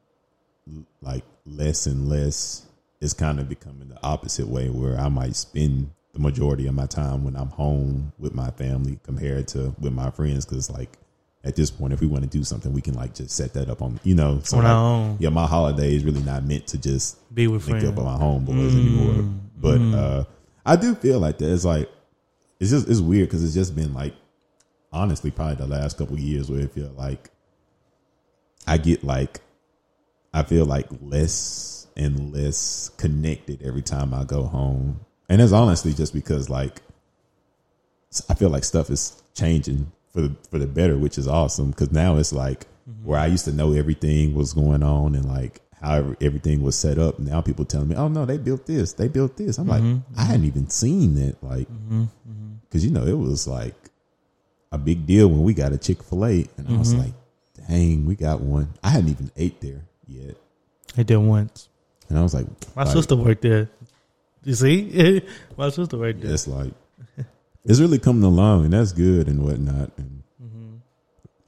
like less and less. It's kind of becoming the opposite way where I might spend the majority of my time when I'm home with my family compared to with my friends. Because like at this point, if we want to do something, we can like just set that up on you know. So on like, own. yeah, my holiday is really not meant to just Be with friends. up with my homeboys anymore. But uh, I do feel like that. It's like it's just it's weird because it's just been like honestly probably the last couple of years where it feel like I get like I feel like less and less connected every time I go home, and it's honestly just because like I feel like stuff is changing for the for the better, which is awesome. Because now it's like where I used to know everything was going on and like how everything was set up. Now people telling me, "Oh no, they built this, they built this." I'm Mm-hmm. like, I hadn't even seen it, like, because you know it was like a big deal when we got a Chick Fil A, and I was Mm-hmm. like, "Dang, we got one." I hadn't even ate there yet, I did once. and I was like, My like, sister worked there. You see, my sister worked there. It's like it's really coming along, and that's good and whatnot. And Mm-hmm.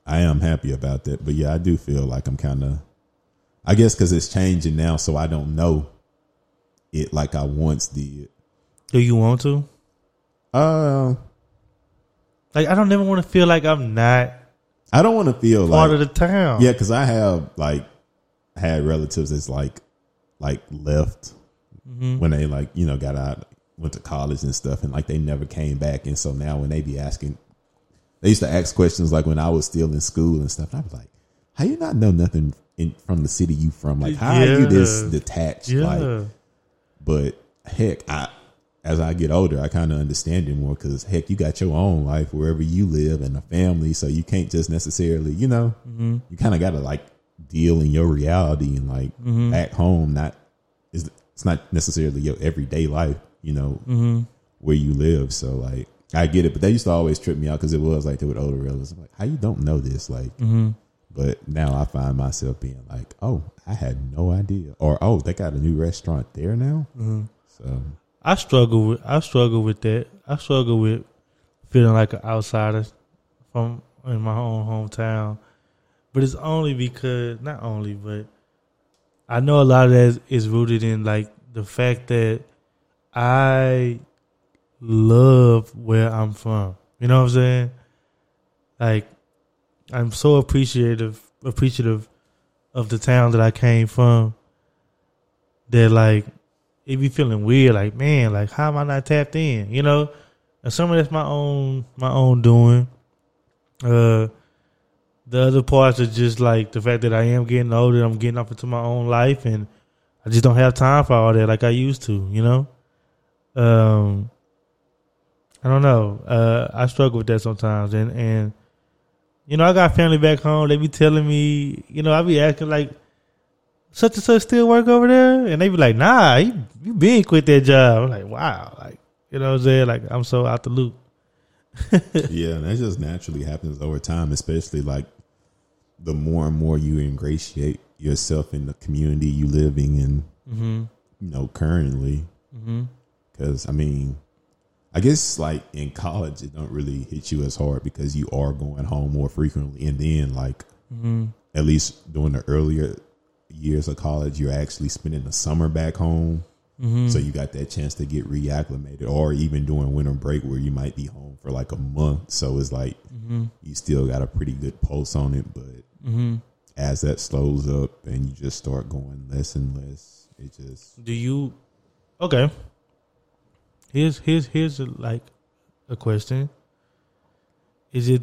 I am happy about that. But yeah, I do feel like I'm kind of, I guess, because it's changing now, so I don't know it like I once did. Do you want to? Uh, Like, I don't ever want to feel like I'm not I don't want to feel part like of the town. yeah, because I have like had relatives that's like like left Mm-hmm. when they like you know got out went to college and stuff and like they never came back and so now when they be asking they used to ask questions like when I was still in school and stuff and I was like how you not know nothing in, from the city you from like how are you this detached yeah. like but heck I as I get older I kind of understand it more because heck you got your own life wherever you live and a family so you can't just necessarily you know Mm-hmm. you kind of got to like deal in your reality and like Mm-hmm. back home not is it's not necessarily your everyday life you know Mm-hmm. where you live so like I get it but they used to always trip me out because it was like they would older relatives I'm like how you don't know this like Mm-hmm. but now I find myself being like oh I had no idea or oh they got a new restaurant there now Mm-hmm. so I struggle with I struggle with that. I struggle with feeling like an outsider from in my own hometown. But it's only because not only, but I know a lot of that is rooted in like the fact that I love where I'm from. You know what I'm saying? Like I'm so appreciative appreciative of the town that I came from that like it be feeling weird, like man, like how am I not tapped in? You know, and some of that's my own my own doing. Uh, the other parts are just like the fact that I am getting older. I'm getting up into my own life, and I just don't have time for all that like I used to. You know, um, I don't know. Uh, I struggle with that sometimes, and and you know, I got family back home. They be telling me, you know, I be asking like such and such still work over there? And they be like, nah, you, you been quit that job. I'm like, wow. Like, you know what I'm saying? Like, I'm so out the loop. yeah, and that just naturally happens over time, especially like the more and more you ingratiate yourself in the community you living in, Mm-hmm. you know, currently. Mm-hmm. Because I mean, I guess like in college, it don't really hit you as hard because you are going home more frequently, and then like Mm-hmm. at least during the earlier years of college, you're actually spending the summer back home. Mm-hmm. So you got that chance to get reacclimated, or even during winter break where you might be home for like a month. So it's like Mm-hmm. you still got a pretty good pulse on it, but Mm-hmm. as that slows up and you just start going less and less, it just Do you? Okay. Here's here's here's a, like a question. Is it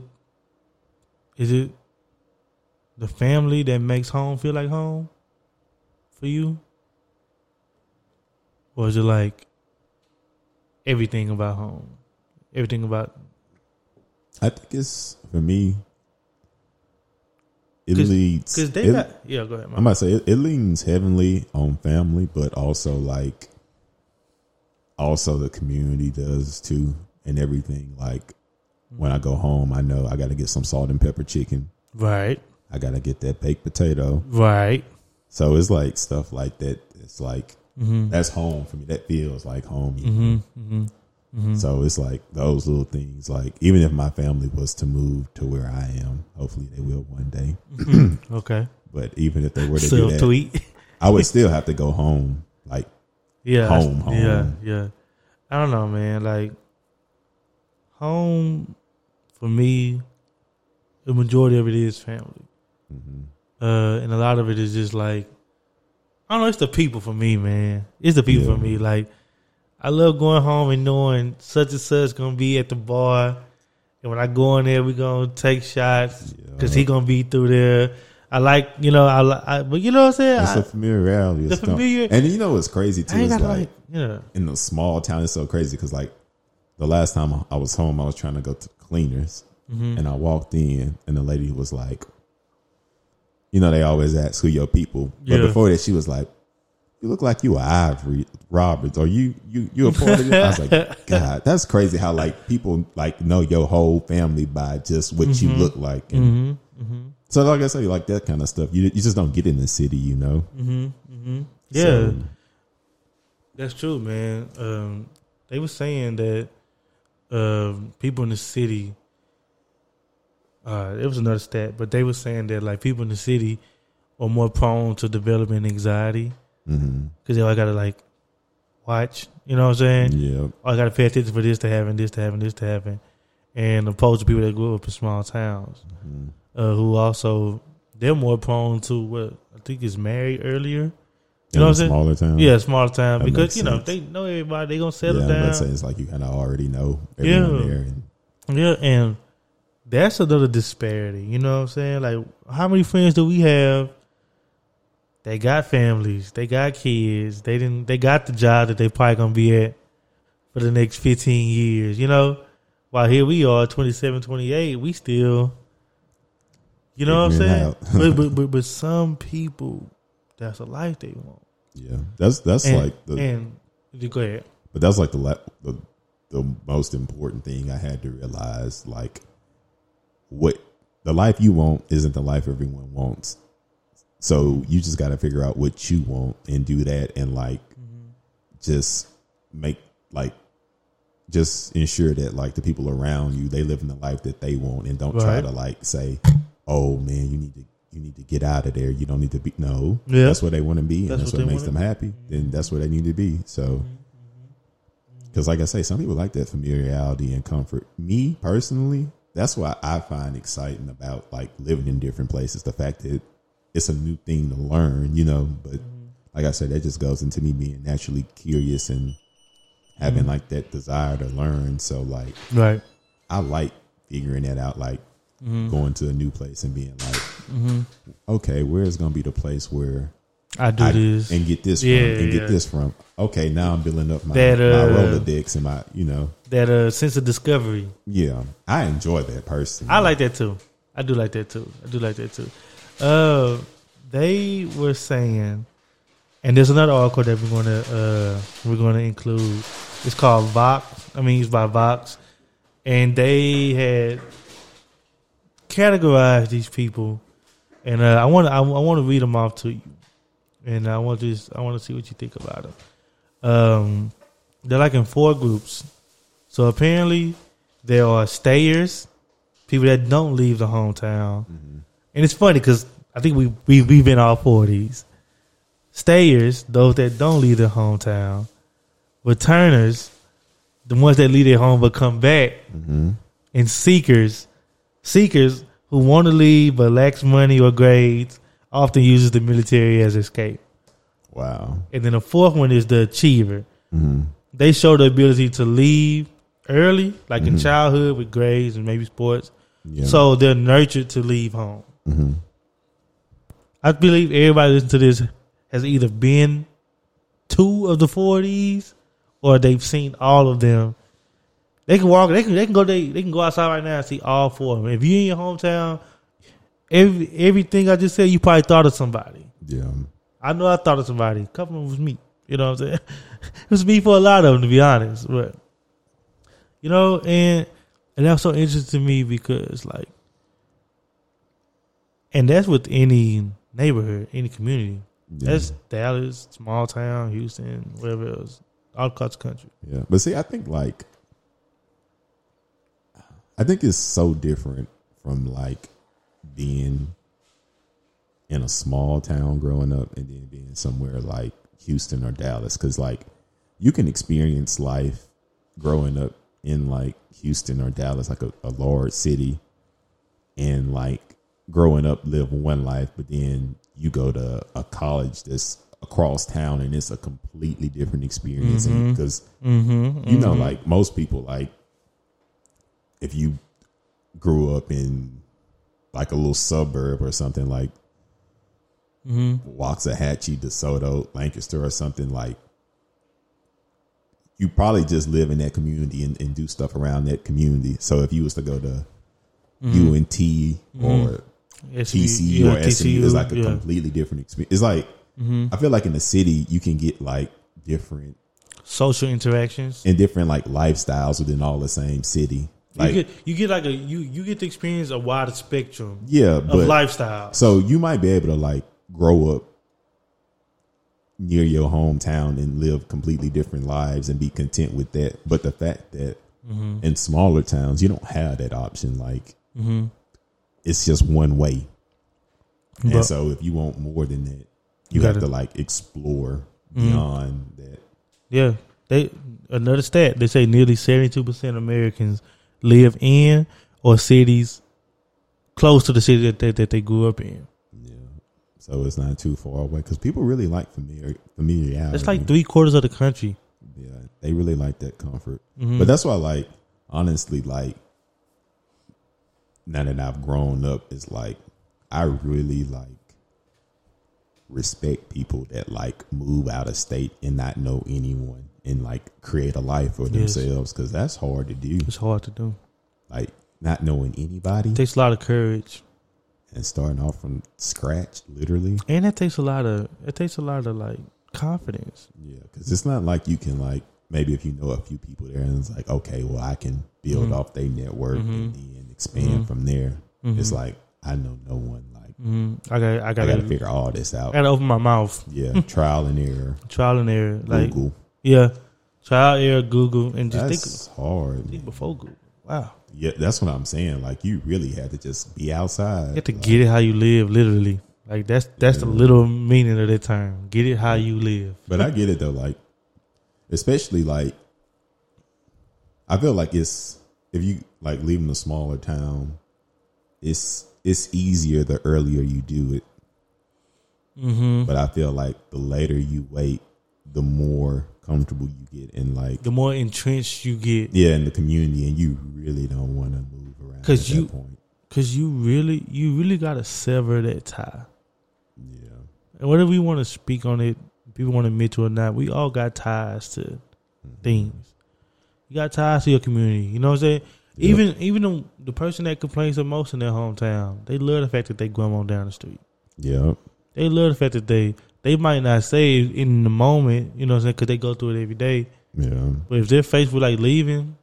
is it the family that makes home feel like home for you, or is it like everything about home, everything about I think it's for me. It 'Cause- leads. because they it- got yeah go ahead. I'm about to say it, it leans heavily on family, but also like also the community does too, and everything. Like when I go home, I know I got to get some salt and pepper chicken. Right, I got to get that baked potato. right. So it's like stuff like that. It's like Mm-hmm. that's home for me. That feels like home. Mm-hmm. Mm-hmm. Mm-hmm. So it's like those little things. Like even if my family was to move to where I am, hopefully they will one day. Okay. But even if they were to do Self that, tweet. I would still have to go home. Like Yeah. Home, that's- Yeah, yeah. I don't know, man. Like home for me, the majority of it is family. Uh, and a lot of it is just like I don't know, it's the people for me, man. It's the people Yeah. for me. Like I love going home and knowing such and such gonna be at the bar. And when I go in there, we gonna take shots because he gonna be through there. I like, you know, I, I but you know what I'm saying. it's I, a familiarity. the familiar- and you know what's crazy too is like, like, yeah, in the small town. It's so crazy because like the last time I was home, I was trying to go to cleaners, Mm-hmm. and I walked in, and the lady was like, you know, they always ask who your people. But Yeah. before that, she was like, "You look like you are Ivory Roberts, or you you you a part of it." I was like, "God, that's crazy how like people like know your whole family by just what Mm-hmm. you look like." And so, like I say, like that kind of stuff, you you just don't get in the city, you know. Yeah, So, that's true, man. Um, they were saying that um, people in the city. Uh, it was another stat, but they were saying that like people in the city are more prone to developing anxiety because they all got to like watch. You know what I'm saying? yeah, I got to pay attention for this to happen, this to happen, this to happen, and opposed to people that grew up in small towns, Mhm. uh, who also they're more prone to what I think is married earlier. You know what I'm saying? Smaller town, Yeah, smaller town That because you know sense. they know everybody. They gonna settle yeah. down. It's like you kind of already know everyone Yeah. there, and Yeah, and that's another disparity. You know what I'm saying? Like, how many friends do we have? They got families, they got kids, they didn't, they got the job that they probably gonna be at for the next 15 years. You know, while here we are, 27, 28, we still, you know what I'm saying? but, but but but some people, that's a life they want. yeah, that's that's And, like the and go ahead. But that's like the la- the the most important thing I had to realize. Like, what the life you want isn't the life everyone wants. So you just got to figure out what you want and do that, and like, mm-hmm. just make like, just ensure that like the people around you they live in the life that they want, and don't try to like say, "Oh man, you need to." You need to get out of there. You don't need to be. No, Yeah. that's where they want to be, and That's that's, what what, makes them happy. Then that's where they need to be. So, mm-hmm. mm-hmm. because, like I say, some people like that familiarity and comfort. Me personally, that's what I find exciting about like living in different places. The fact that it's a new thing to learn, you know. But mm-hmm. like I said, that just goes into me being naturally curious and having mm-hmm. like that desire to learn. So, like, Right. I like figuring that out, like Mm-hmm. going to a new place and being like, mm-hmm. okay, where's going to be the place where I do I this. and get this Yeah, from and yeah. get this from. Okay, now I'm building up my, That, my uh, Rolodex and my, you know, that uh, sense of discovery. yeah, I enjoy that person. I like that too. I do like that too. I do like that too. Uh, they were saying, and there's another article that we're gonna uh, we're gonna include. It's called Vox. I mean, it's by Vox, and they had categorized these people, and uh, I want to I, want to read them off to you, and I want to just I want to see what you think about them. Um, they're like in four groups. So apparently, there are stayers, people that don't leave the hometown, and it's funny because I think we we we've been all four of these. Stayers, those that don't leave their hometown, returners, the ones that leave their home but come back, and seekers, seekers who want to leave but lacks money or grades, often uses the military as escape. wow. And then the fourth one is the achiever. Mm-hmm. They show the ability to leave early, like in mm-hmm. childhood with grades and maybe sports. Yeah. So they're nurtured to leave home. Mm-hmm. I believe everybody listening to this has either been two of the four of or they've seen all of them. They can walk. They can. They can go. They, they can go outside right now and see all four of them. If you're in your hometown, every everything I just said, you probably thought of somebody. yeah. I know I thought of somebody. A couple of them was me. You know what I'm saying? it was me for a lot of them, to be honest. But you know, and and that's so interesting to me because like, and that's with any neighborhood, any community. Yeah. That's Dallas, small town, Houston, wherever else, all across the country. Yeah, but see, I think like, I think it's so different from like being in a small town growing up and then being somewhere like Houston or Dallas, because like you can experience life growing up in like Houston or Dallas, like a, a large city, and like growing up live one life, but then you go to a college that's across town and it's a completely different experience because mm-hmm. mm-hmm. you know mm-hmm. like most people like if you grew up in like a little suburb or something like mm-hmm. Waxahachie, DeSoto, Lancaster or something like you probably just live in that community and, and do stuff around that community. So if you was to go to mm-hmm. UNT mm-hmm. or SMU, TCU yeah, or SMU is like a yeah. completely different experience. It's like Mhm. I feel like in the city you can get like different social interactions. and different like lifestyles within all the same city. Like you get you get like a you you get to experience a wider spectrum yeah, of but lifestyle. so you might be able to like grow up near your hometown and live completely different lives and be content with that. But the fact that Mm-hmm. in smaller towns you don't have that option, like it's just one way. But- and so if you want more than that, you, You have gotta- to like explore Mhm. beyond that. Yeah, they another stat. They say nearly seventy two percent of Americans live in or cities close to the city that they, that they grew up in. Yeah. So it's not too far away because people really like familiar familiarity. That's like three quarters of the country. Yeah, they really like that comfort. Mhm. But that's why, like, honestly, like, now that I've grown up, it's like I really like respect people that like move out of state and not know anyone and like create a life for themselves because that's hard to do. It's hard to do. Like not knowing anybody It takes a lot of courage, and starting off from scratch, literally. and it takes a lot of it takes a lot of like confidence. Yeah, because it's not like you can like maybe if you know a few people there and it's like okay, well I can build Mhm. off their network and Mhm. then expand Mhm. from there. It's Mhm. like I know no one. Like Mm, I got I got to figure all this out. I got to open my mouth, Yeah, trial and error. trial and error. Like Google. Yeah, trial error, Google, and just That's hard. think, think before Google. Wow, Yeah, that's what I'm saying. Like you really had to just be outside. you have to Like, get it how you live, literally. Like that's that's the little meaning of that term. Get it how you live. But I get it though. Like, especially like, I feel like it's if you like leaving a smaller town, it's it's easier the earlier you do it. Mm-hmm. But I feel like the later you wait, the more comfortable you get in like The more entrenched you get, yeah in the community, and you really don't want to move around because you- cause you really you really gotta sever that tie. Yeah, And whether we want to speak on it, people want to admit to it or not, we all got ties to Mm-hmm. things. You got ties to your community. You know what I'm saying? Yeah. Even even the, the person that complains the most in their hometown, they love the fact that they grandma down the street. yeah, They love the fact that they they might not say it in the moment, you know what I'm saying, because they go through it every day. yeah. But if they're faced with like leaving,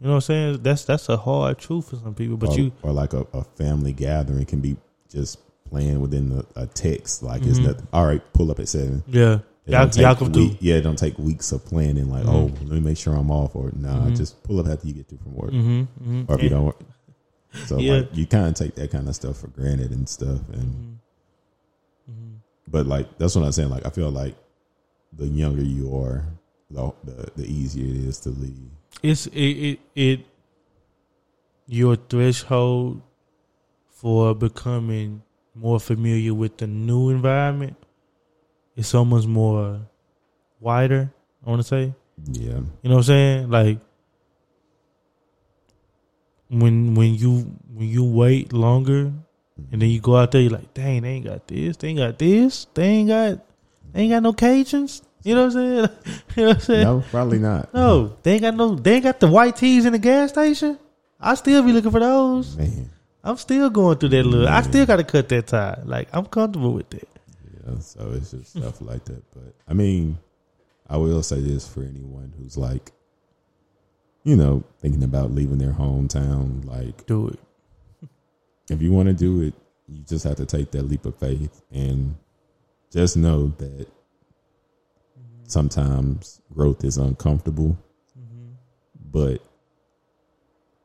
you know what I'm saying? That's that's a hard truth for some people. But or, you, or like a, a family gathering can be just playing within the, a text. Like it's Mhm. nothing. All right, pull up at seven. yeah, It y'all, y'all come week- Yeah, it don't take weeks of planning. Like, Mhm. oh, let me make sure I'm off, or nah, Mhm. just pull up after you get through from work, Mm-hmm, mm-hmm. or if you don't. Work. So Yeah. like, you kind of take that kind of stuff for granted and stuff, and Mm-hmm. But like that's what I'm saying. Like, I feel like the younger you are, the the, the easier it is to leave. it's it, it it your threshold for becoming more familiar with the new environment is so much more wider. I want to say, Yeah, you know what I'm saying? Like when when you when you wait longer and then you go out there, you're like, dang, they ain't got this, they ain't got this, they ain't got they ain't got no Cajuns. You know what I'm saying? you know what I'm saying? no, probably not. No, they ain't got no. They ain't got the white tees in the gas station. I still be looking for those. man. I'm still going through that little. I still got to cut that tie. Like I'm comfortable with that. Yeah, so it's just stuff like that. But I mean, I will say this for anyone who's like, you know, thinking about leaving their hometown. Like, Do it. If you want to do it, you just have to take that leap of faith and just know that sometimes growth is uncomfortable, but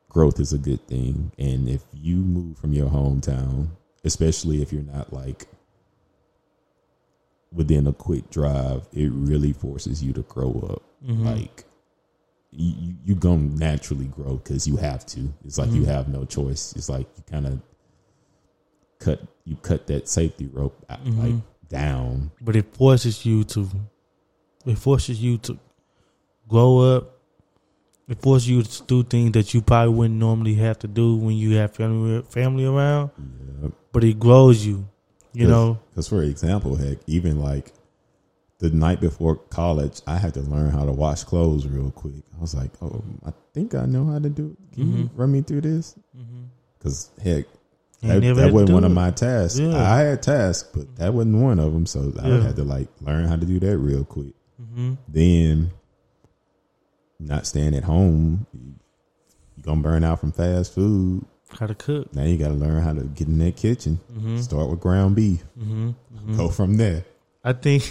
growth is a good thing. And if you move from your hometown, especially if you're not like within a quick drive, it really forces you to grow up. Mm-hmm. Like you, you, you gonna naturally grow because you have to. It's like you have no choice. It's like you kind of cut you cut that safety rope out, like down. But it forces you to. It forces you to grow up. It forces you to do things that you probably wouldn't normally have to do when you have family family around. But it grows you. You Cause, know. because for example, heck, even like the night before college, I had to learn how to wash clothes real quick. I was like, oh, I think I know how to do it. Can you Mm-hmm. run me through this? Mm-hmm. Because heck, You That, that wasn't one of my tasks. Yeah. I had tasks, but that wasn't one of them. So I Yeah. had to like learn how to do that real quick. Mhm. Then, not staying at home, you, gonna burn out from fast food. How to cook. Now you got to learn how to get in that kitchen. Mm-hmm. Start with ground beef. Mm-hmm. Go from there. I think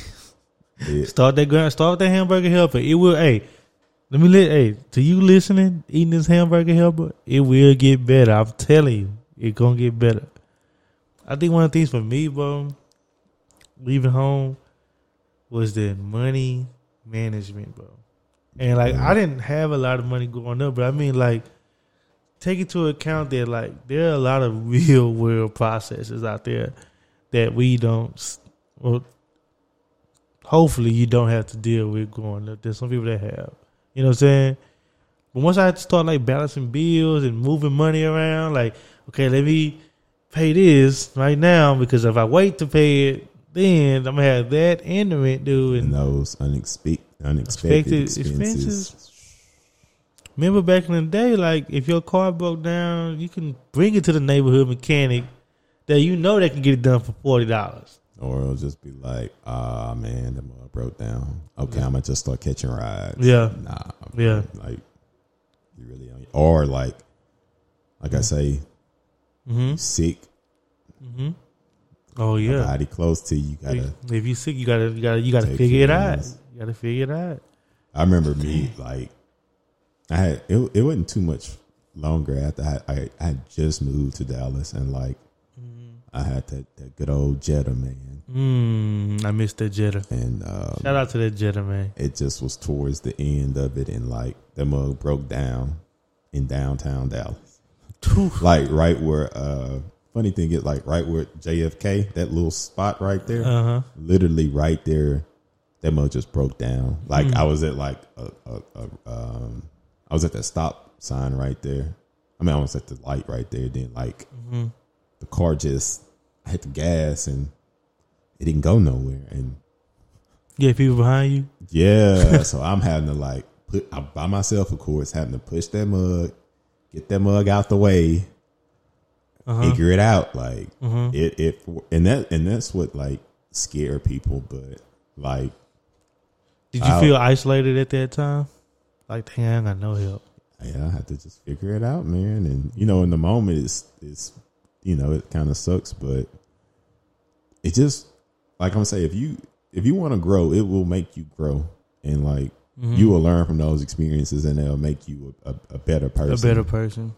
Yeah. start that ground, start that hamburger helper. It will. Hey, let me let. Hey, to you listening, eating this hamburger helper, it will get better. I'm telling you, it gonna get better. I think one of the things for me, bro, leaving home, was the money management, bro. And like, I mm. didn't have a lot of money growing up, but I mean, like, take into account that like there are a lot of real world processes out there that we don't. Well, hopefully you don't have to deal with growing up. There's some people that have. You know what I'm saying? But once I had to start like balancing bills and moving money around, like, okay, let me pay this right now because if I wait to pay it, then I'm gonna have that and the rent due And and those unexpected, unexpected expenses. expenses. Remember back in the day, like if your car broke down, you can bring it to the neighborhood mechanic that you know they can get it done for forty dollars. Or it'll just be like, ah, man, the mug broke down. Okay, I'm gonna just start catching rides. Yeah. Nah. Yeah. Like, you really, or like, like I say, Mm-hmm. sick, Mm-hmm. Oh yeah. body close to you. Gotta. if you sick, you gotta you gotta you gotta figure it out. You gotta figure it out. I remember me like, I had it. It wasn't too much longer after I, I, I had just moved to Dallas and like, I had that, that good old Jetta man, Mm, I missed that Jetta. and um, Shout out to that Jetta man. it just was towards the end of it, and like the mug broke down in downtown Dallas, like right where. uh Funny thing is, like right where JFK, that little spot right there, Uh huh. literally right there, that mug just broke down. Like I was at like a, a, a um, I was at that stop sign right there. I mean, I was at the light right there. Then like the car just I hit the gas and it didn't go nowhere. And Yeah, people behind you. yeah, so I'm having to like put I'm by myself, of course, having to push that mug, get that mug out the way, Uh-huh. figure it out. Like Mhm. it, it, and that, and that's what like scare people. But like, Did you I'll- feel isolated at that time? Like, dang, I ain't got no help. yeah, I have to just figure it out, man. And you know, in the moment, it's it's you know, it kind of sucks, but it just like I'm saying, if you if you want to grow, it will make you grow, and like Mm-hmm. you will learn from those experiences, and they'll make you a, a, a better person. A better person.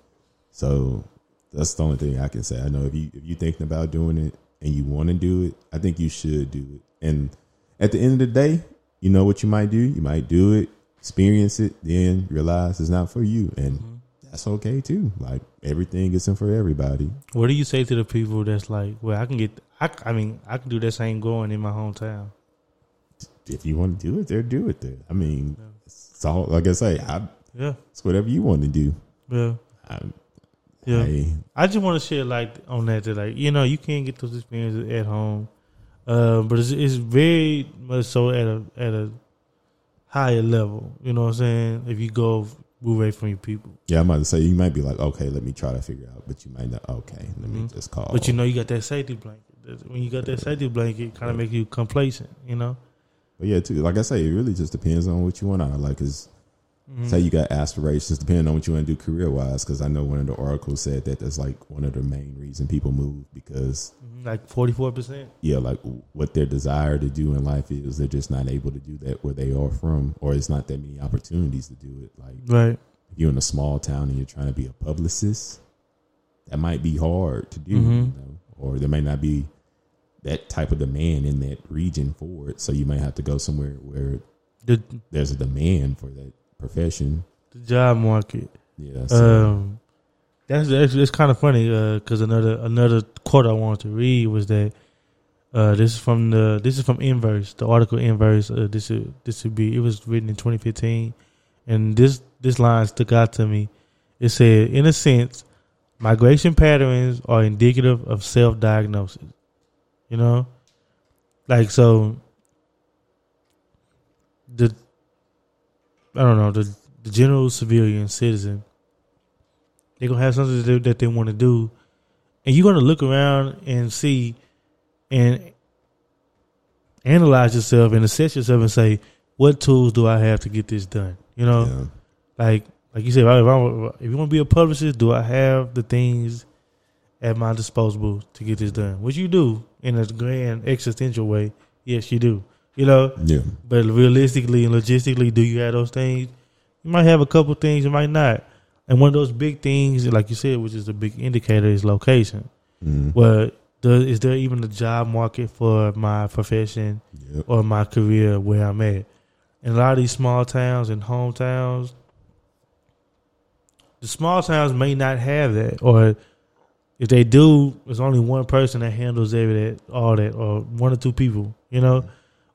So that's the only thing I can say. I know if you if you thinking about doing it and you want to do it, I think you should do it. And at the end of the day, you know what you might do. You might do it, experience it, then realize it's not for you, and Mm-hmm. that's okay too. Like everything isn't for everybody. What do you say to the people that's like, well, I can get, I, I mean, I can do that same going in my hometown. If you want to do it, there, do it there. I mean, it's all like I say. I, Yeah, it's whatever you want to do. yeah, I, yeah. hey, I just want to share like on that that like you know you can't get those experiences at home, uh, but it's, it's very much so at a at a higher level. You know what I'm saying? If you go move away from your people, yeah, I'm about to say you might be like, okay, let me try to figure out, but you might not. Okay, let me just call. Mm-hmm. but you know you got that safety blanket. When you got that safety blanket, kind of make you complacent. You know. But yeah, too. Like I say, it really just depends on what you want out. of Like, cause Mm-hmm. say you got aspirations, depending on what you want to do career wise. Because I know one of the articles said that that's like one of the main reason people move because Like forty four percent. yeah, like what their desire to do in life is, they're just not able to do that where they are from, or it's not that many opportunities to do it. Like Right. if you're in a small town and you're trying to be a publicist, that might be hard to do, Mhm. you know, or there may not be that type of demand in that region for it. So you may have to go somewhere where The there's a demand for that profession. the job market. Yeah. So, Um, that's actually it's kind of funny because another another quote I wanted to read was that uh, this is from the this is from Inverse, the article Inverse. Uh, this is this would be it was written in 2015, and this this line stuck out to me. It said, in a sense, migration patterns are indicative of self diagnosis. You know, like so. The I don't know the the general civilian citizen they're gonna have something that they, that they want to do, and you're gonna look around and see and analyze yourself and assess yourself and say, what tools do I have to get this done? You know, Yeah. like like you said, if, I, if you want to be a publicist, do I have the things at my disposal to get this done? Which you do in a grand existential way. Yes, you do. You know, Yeah. but realistically and logistically, do you have those things? You might have a couple things, you might not. And one of those big things, like you said, which is a big indicator, is location. Mm. Well, does, is there even a job market for my profession Yep. or my career where I'm at? In a lot of these small towns and hometowns, the small towns may not have that, or if they do, there's only one person that handles every that, all that, or one or two people, you know.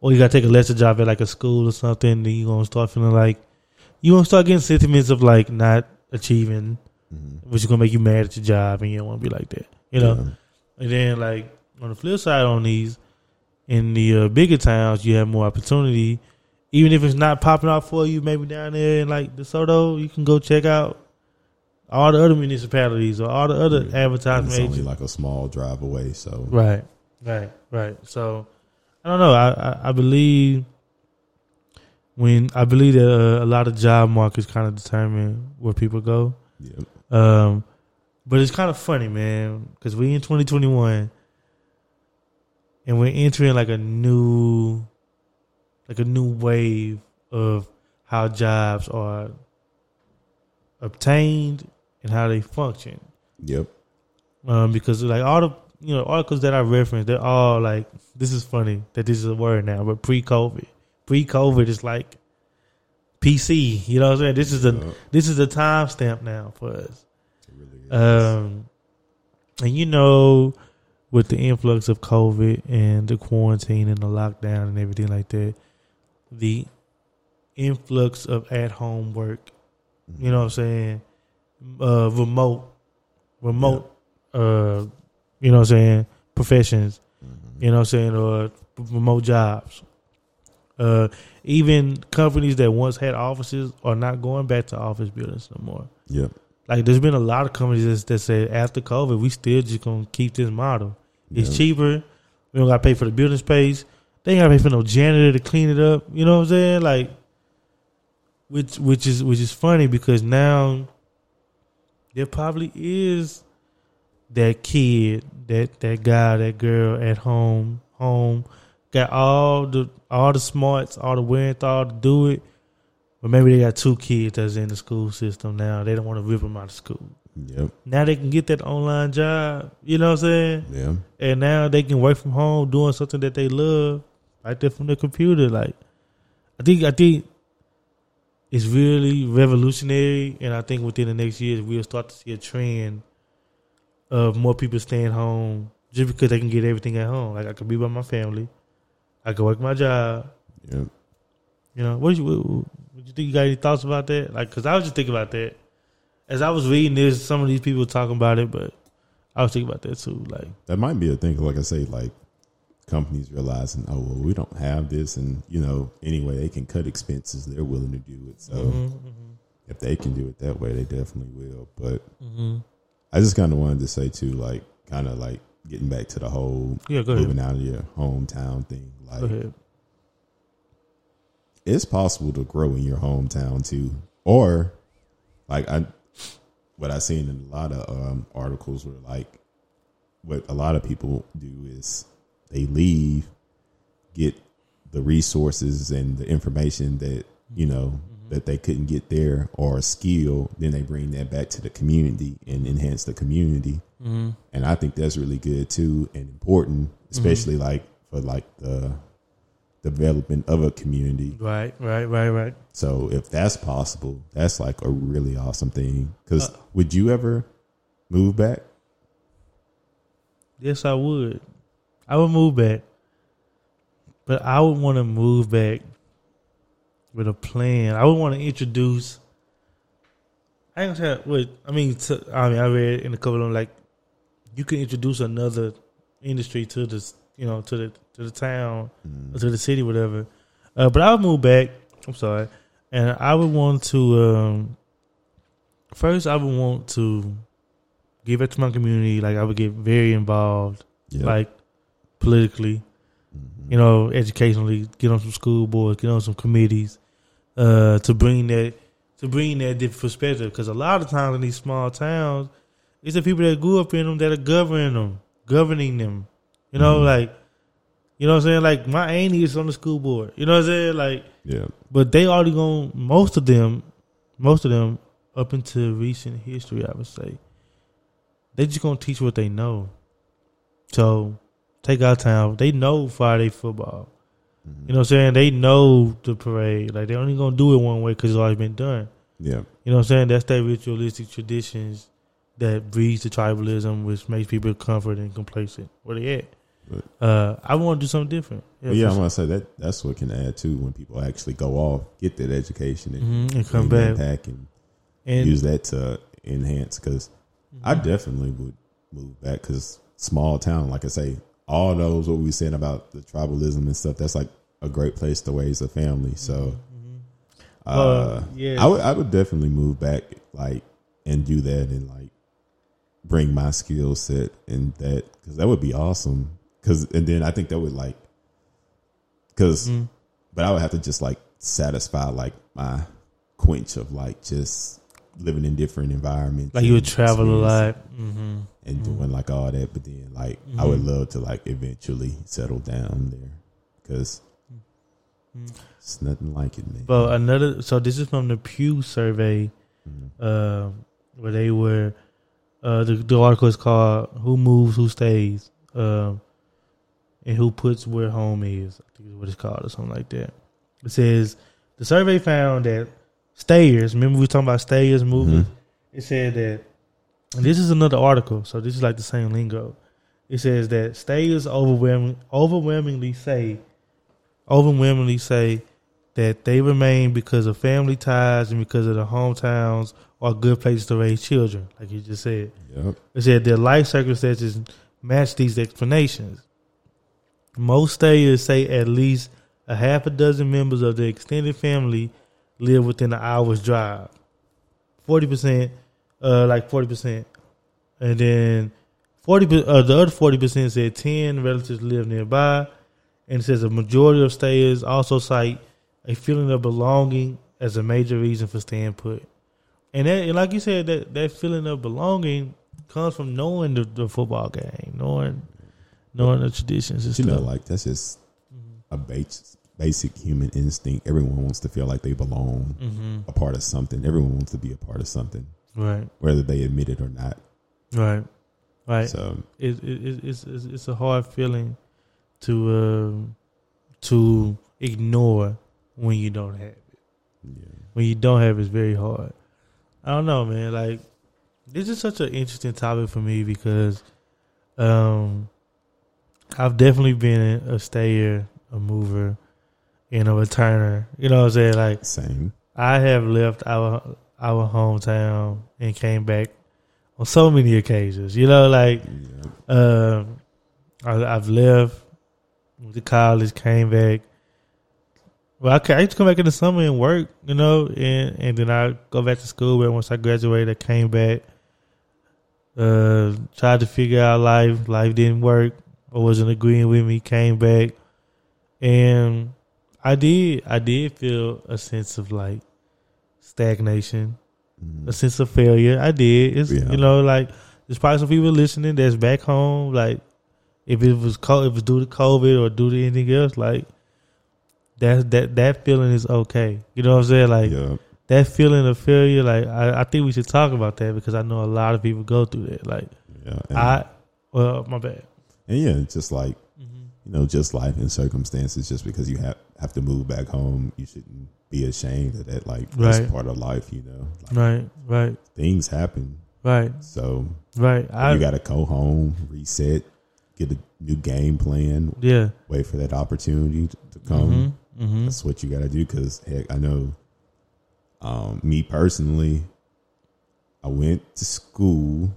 Or you gotta take a lesser job at like a school or something. Then you gonna start feeling like you gonna start getting sentiments of like not achieving, Mhm. which is gonna make you mad at your job, and you don't want to be like that, you know. Yeah. And then like on the flip side on these, in the uh, bigger towns, you have more opportunity. Even if it's not popping out for you, maybe down there in like DeSoto, you can go check out all the other municipalities or all the other Yeah. And advertisement It's only like a small drive away, so Right, right, right. So I don't know. I I, I believe when I believe that uh, a lot of job markets kind of determine where people go. yeah. Um, but it's kind of funny, man, because we in 2021 and we're entering like a new, like a new wave of how jobs are obtained and how they function. Yep. Um, because like all the you know articles that I referenced, they're all like this is funny that this is a word now, but pre-COVID, pre-COVID is like PC. You know what I'm saying? This is a Yeah. this is a timestamp now for us. Really. Um, and you know, with the influx of COVID and the quarantine and the lockdown and everything like that, the influx of at home work, you know what I'm saying? Uh, remote, remote, uh, you know what I'm saying? Professions, Mhm. you know what I'm saying? Or remote jobs. Uh, even companies that once had offices are not going back to office buildings no more. Yep. Like there's been a lot of companies that, that said after COVID, we still just gonna keep this model. It's Yep. cheaper. We don't gotta pay for the building space. They ain't gotta pay for no janitor to clean it up. You know what I'm saying? Like, which which is which is funny because now there probably is that kid, that that guy, that girl at home, home, got all the all the smarts, all the wherewithal to do it. But maybe they got two kids that's in the school system now. They don't want to rip them out of school. Yep. Now they can get that online job. You know what I'm saying? Yeah. And now they can work from home doing something that they love right there from the computer. Like I think I think it's really revolutionary and I think within the next years we'll start to see a trend of more people staying home just because they can get everything at home. Like I could be by my family. I could work my job. Yeah. You know, what you what, what you think? You got any thoughts about that? Like, cause I was just thinking about that as I was reading this. Some of these people talking about it, but I was thinking about that too. Like, That might be a thing. Like I say, like companies realizing, oh well, we don't have this, and you know, anyway, they can cut expenses. They're willing to do it. So mhm, if they can do it that way, they definitely will. But mhm. I just kind of wanted to say too, like, kind of like getting back to the whole yeah, moving out of your hometown thing. Like, Go ahead. it's possible to grow in your hometown too, or like I, what I've seen in a lot of um, articles were like, what a lot of people do is they leave, get the resources and the information that you know that they couldn't get there or a skill, then they bring that back to the community and enhance the community. Mm-hmm. And I think that's really good too and important, especially like for like the development of a community. Right, right, right, right. So if that's possible, that's like a really awesome thing. Because Uh, would you ever move back? Yes, I would. I would move back, but I would want to move back with a plan. I would want to introduce. I ain't gonna say what I mean. To, I mean, I read in a couple of them like you can introduce another industry to this, you know, to the to the town or to the city, whatever. Uh, but I would move back. I'm sorry, and I would want to. Um, first, I would want to give it to my community. Like I would get very involved, Yeah. like politically, Mhm. you know, educationally, get on some school boards, get on some committees, uh, to bring that to bring that different perspective. Because a lot of times in these small towns, it's the people that grew up in them that are governing them, governing them. You know, Mhm. like you know what I'm saying. Like my auntie is on the school board. You know what I'm saying. Like, yeah. but they already gone. Most of them, most of them, up into recent history, I would say, they just gonna teach what they know. So take our time. They know Friday football. Mhm. You know what I'm saying? They know the parade. Like they're only gonna do it one way because it's always been done. Yeah. You know what I'm saying? That's that ritualistic traditions that breeds the tribalism, which makes people comfort and complacent where they at. Right. Uh, I want to do something different. But yeah, for I'm gonna say that that's what can add too when people actually go off, get that education, and, Mhm, and come back back and, and use that to enhance. Because I definitely would move back because small town, like I say, all knows what we were saying about the tribalism and stuff. That's like a great place to raise a family. So, uh, Uh, yeah. I would I would definitely move back like and do that and like bring my skill set and that because that would be awesome. Because and then I think that would like because Mhm. but I would have to just like satisfy like my quench of like just living in different environments. like you would travel a lot. Mm-hmm. and doing like all that. But then like I would Mhm. love to like eventually settle down there because it's nothing like it, man. But another, so this is from the Pew survey, uh, where they were, uh, the, the article is called "Who Moves, Who Stays," um, and who puts where home is. I think is what it's called, or something like that. It says the survey found that stayers. Remember we were talking about stayers moving. Mhm. It said that, and this is another article, so this is like the same lingo. It says that stayers overwhelming, overwhelmingly say, overwhelmingly say that they remain because of family ties and because of the hometowns are good places to raise children, like you just said. Yep. It said their life circumstances match these explanations. Most stayers say at least a half a dozen members of their extended family live within an hour's drive. Forty percent, uh, like forty percent, and then forty. Uh, the other forty percent said ten relatives live nearby, and it says a majority of stayers also cite a feeling of belonging as a major reason for staying put. And that, and like you said, that that feeling of belonging comes from knowing the, the football game, knowing knowing the traditions and You know, like that's just a base, basic human instinct. Everyone wants to feel like they belong, mm-hmm. a part of something. Everyone wants to be a part of something, Right, whether they admit it or not. right, right. So it, it, it, it's, it's it's a hard feeling to um, to ignore when you don't have it. yeah, When you don't have it, it's very hard. I don't know, man. Like this is such an interesting topic for me because um, I've definitely been a stayer, a mover, and a returner. You know what I'm saying? Like same. I have left our our hometown and came back on so many occasions. You know, like Yeah. um, I, I've left, went to college, came back. Well, I, I used to come back in the summer and work, you know, and, and then I go back to school. But once I graduated, I came back, uh, tried to figure out life. Life didn't work or wasn't agreeing with me. Came back, and I did. I did feel a sense of like stagnation Mhm. a sense of failure. I did. It's Yeah. you know like there's probably some people listening that's back home. Like if it was co- if it's due to COVID or due to anything else, like that that that feeling is okay. You know what I'm saying? Like yeah. that feeling of failure. Like I, I think we should talk about that because I know a lot of people go through that. Like Yeah. I, well, my bad. and yeah, just like you know, just life and circumstances. Just because you have have to move back home, you shouldn't be ashamed of that. Like that's Right. part of life. You know, like, Right, right, things happen. right, So right. I you got to go home, reset, get a new game plan, yeah. wait for that opportunity to to come. Mm-hmm, mm-hmm. That's what you got to do. Because heck, I know, um, me personally, I went to school,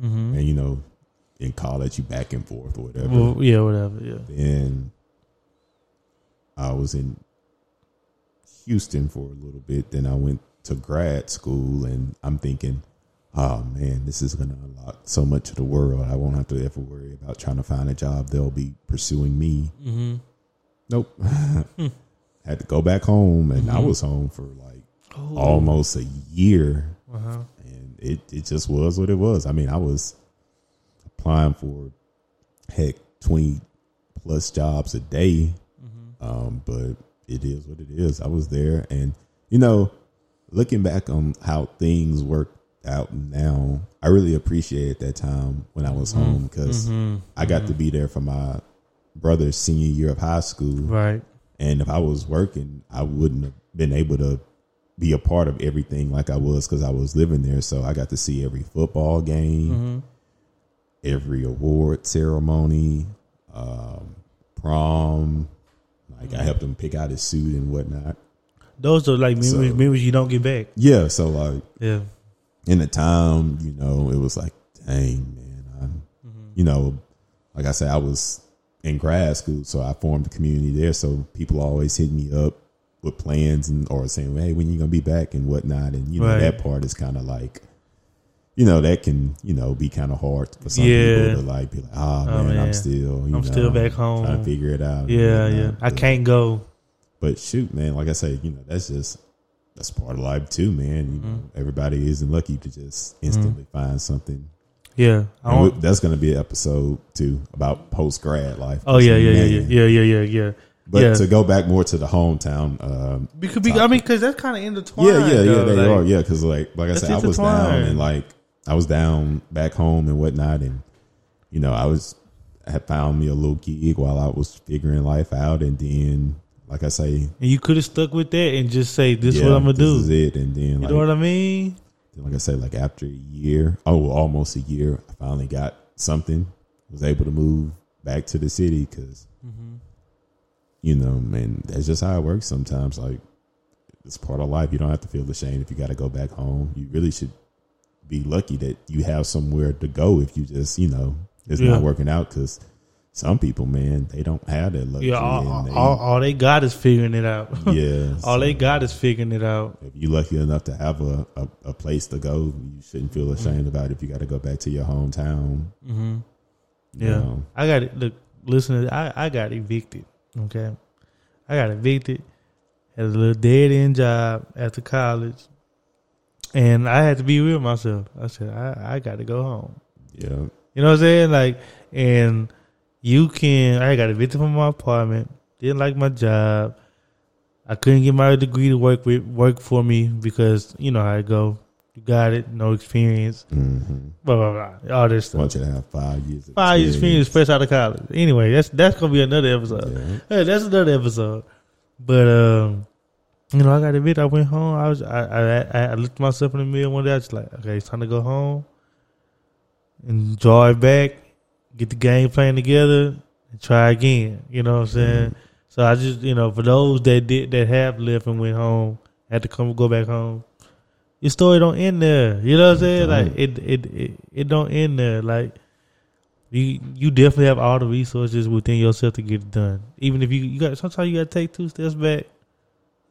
Mm-hmm. and you know, in college, you back and forth or whatever. Well, yeah, whatever. Yeah. Then I was in Houston for a little bit. Then I went to grad school, and I'm thinking, oh man, this is gonna unlock so much of the world. I won't have to ever worry about trying to find a job. They'll be pursuing me. Mm-hmm. Nope. Had to go back home, and I was home for like almost a year, Uh-huh. and it it just was what it was. I mean, I was applying for heck twenty plus jobs a day, um, but it is what it is. I was there, and you know, looking back on how things worked out now, I really appreciate that time when I was home because I got to be there for my brother's senior year of high school. Right. And if I was working, I wouldn't have been able to be a part of everything like I was because I was living there. So I got to see every football game, every award ceremony, um, prom. Like I helped him pick out his suit and whatnot. Those are like memories, So- memories you don't get back. Yeah. So like Yeah. in the time, you know, it was like, dang, man, I'm, mm-hmm. you know, like I said, I was in grad school, so I formed a community there. So people always hit me up with plans and or saying, hey, when you gonna be back and whatnot, and you know Right. that part is kind of like. You know that can you know be kind of hard for some Yeah. people to like be like, ah Oh, man, man. I'm still, you I'm know, still back home trying to figure it out. and Yeah, whatnot. yeah. I can't go. but shoot, man, like I say, you know, that's just that's part of life too, man. You know, Mm-hmm. everybody isn't lucky to just instantly find something. Yeah. I don't, we- that's going to be an episode too about post grad life. oh yeah, yeah, yeah, yeah, yeah, yeah, yeah, yeah. But yeah. to go back more to the hometown, um, because I mean, because that's kind of intertwined. yeah, yeah, yeah, though, they like- are, yeah, because like like I said, I was down and like I was down back home and whatnot, and you know, I was I had found me a little gig while I was figuring life out, and then like I say, And you could have stuck with that and just say, "This is what I'm gonna this do." is it, and then You like, know what I mean? like I said, like after a year, oh, almost a year, I finally got something. Was able to move back to the city because, mm-hmm. you know, man, that's just how it works. Sometimes, like it's part of life. You don't have to feel ashamed if you got to go back home. You really should be lucky that you have somewhere to go if you just, you know, it's Yeah. not working out because. Some people, man, they don't have that luxury. Yeah, all, they, all, all they got is figuring it out. yeah, all they got is figuring it out. if you're lucky enough to have a, a, a place to go, you shouldn't feel ashamed about it if you got to go back to your hometown. Mm-hmm. you Yeah, know. I got it. Look, listen, I I got evicted. Okay, I got evicted. Had a little dead end job after college, and I had to be real with myself. I said I I got to go home. Yeah. You know what I'm saying? Like, and you can. I got evicted from my apartment. Didn't like my job. I couldn't get my degree to work with work for me because you know how it go. You got it, no experience, Mm-hmm. blah blah blah, all this I stuff. want you to have five years. of Five years experience fresh out of college. Anyway, that's that's gonna be another episode. Yeah. Hey, that's another episode. But um, you know, I got evicted. I went home. I was I I, I looked myself in the mirror one day. I was like, okay, it's time to go home and drive back, get the game plan together, and try again. You know what I'm mm-hmm. saying? So I just you know, for those that did that have left and went home, had to come go back home. Your story don't end there. You know what I'm mm-hmm. saying? Like it it it, it don't end there. Like you you definitely have all the resources within yourself to get it done. Even if you you got sometimes you got to take two steps back,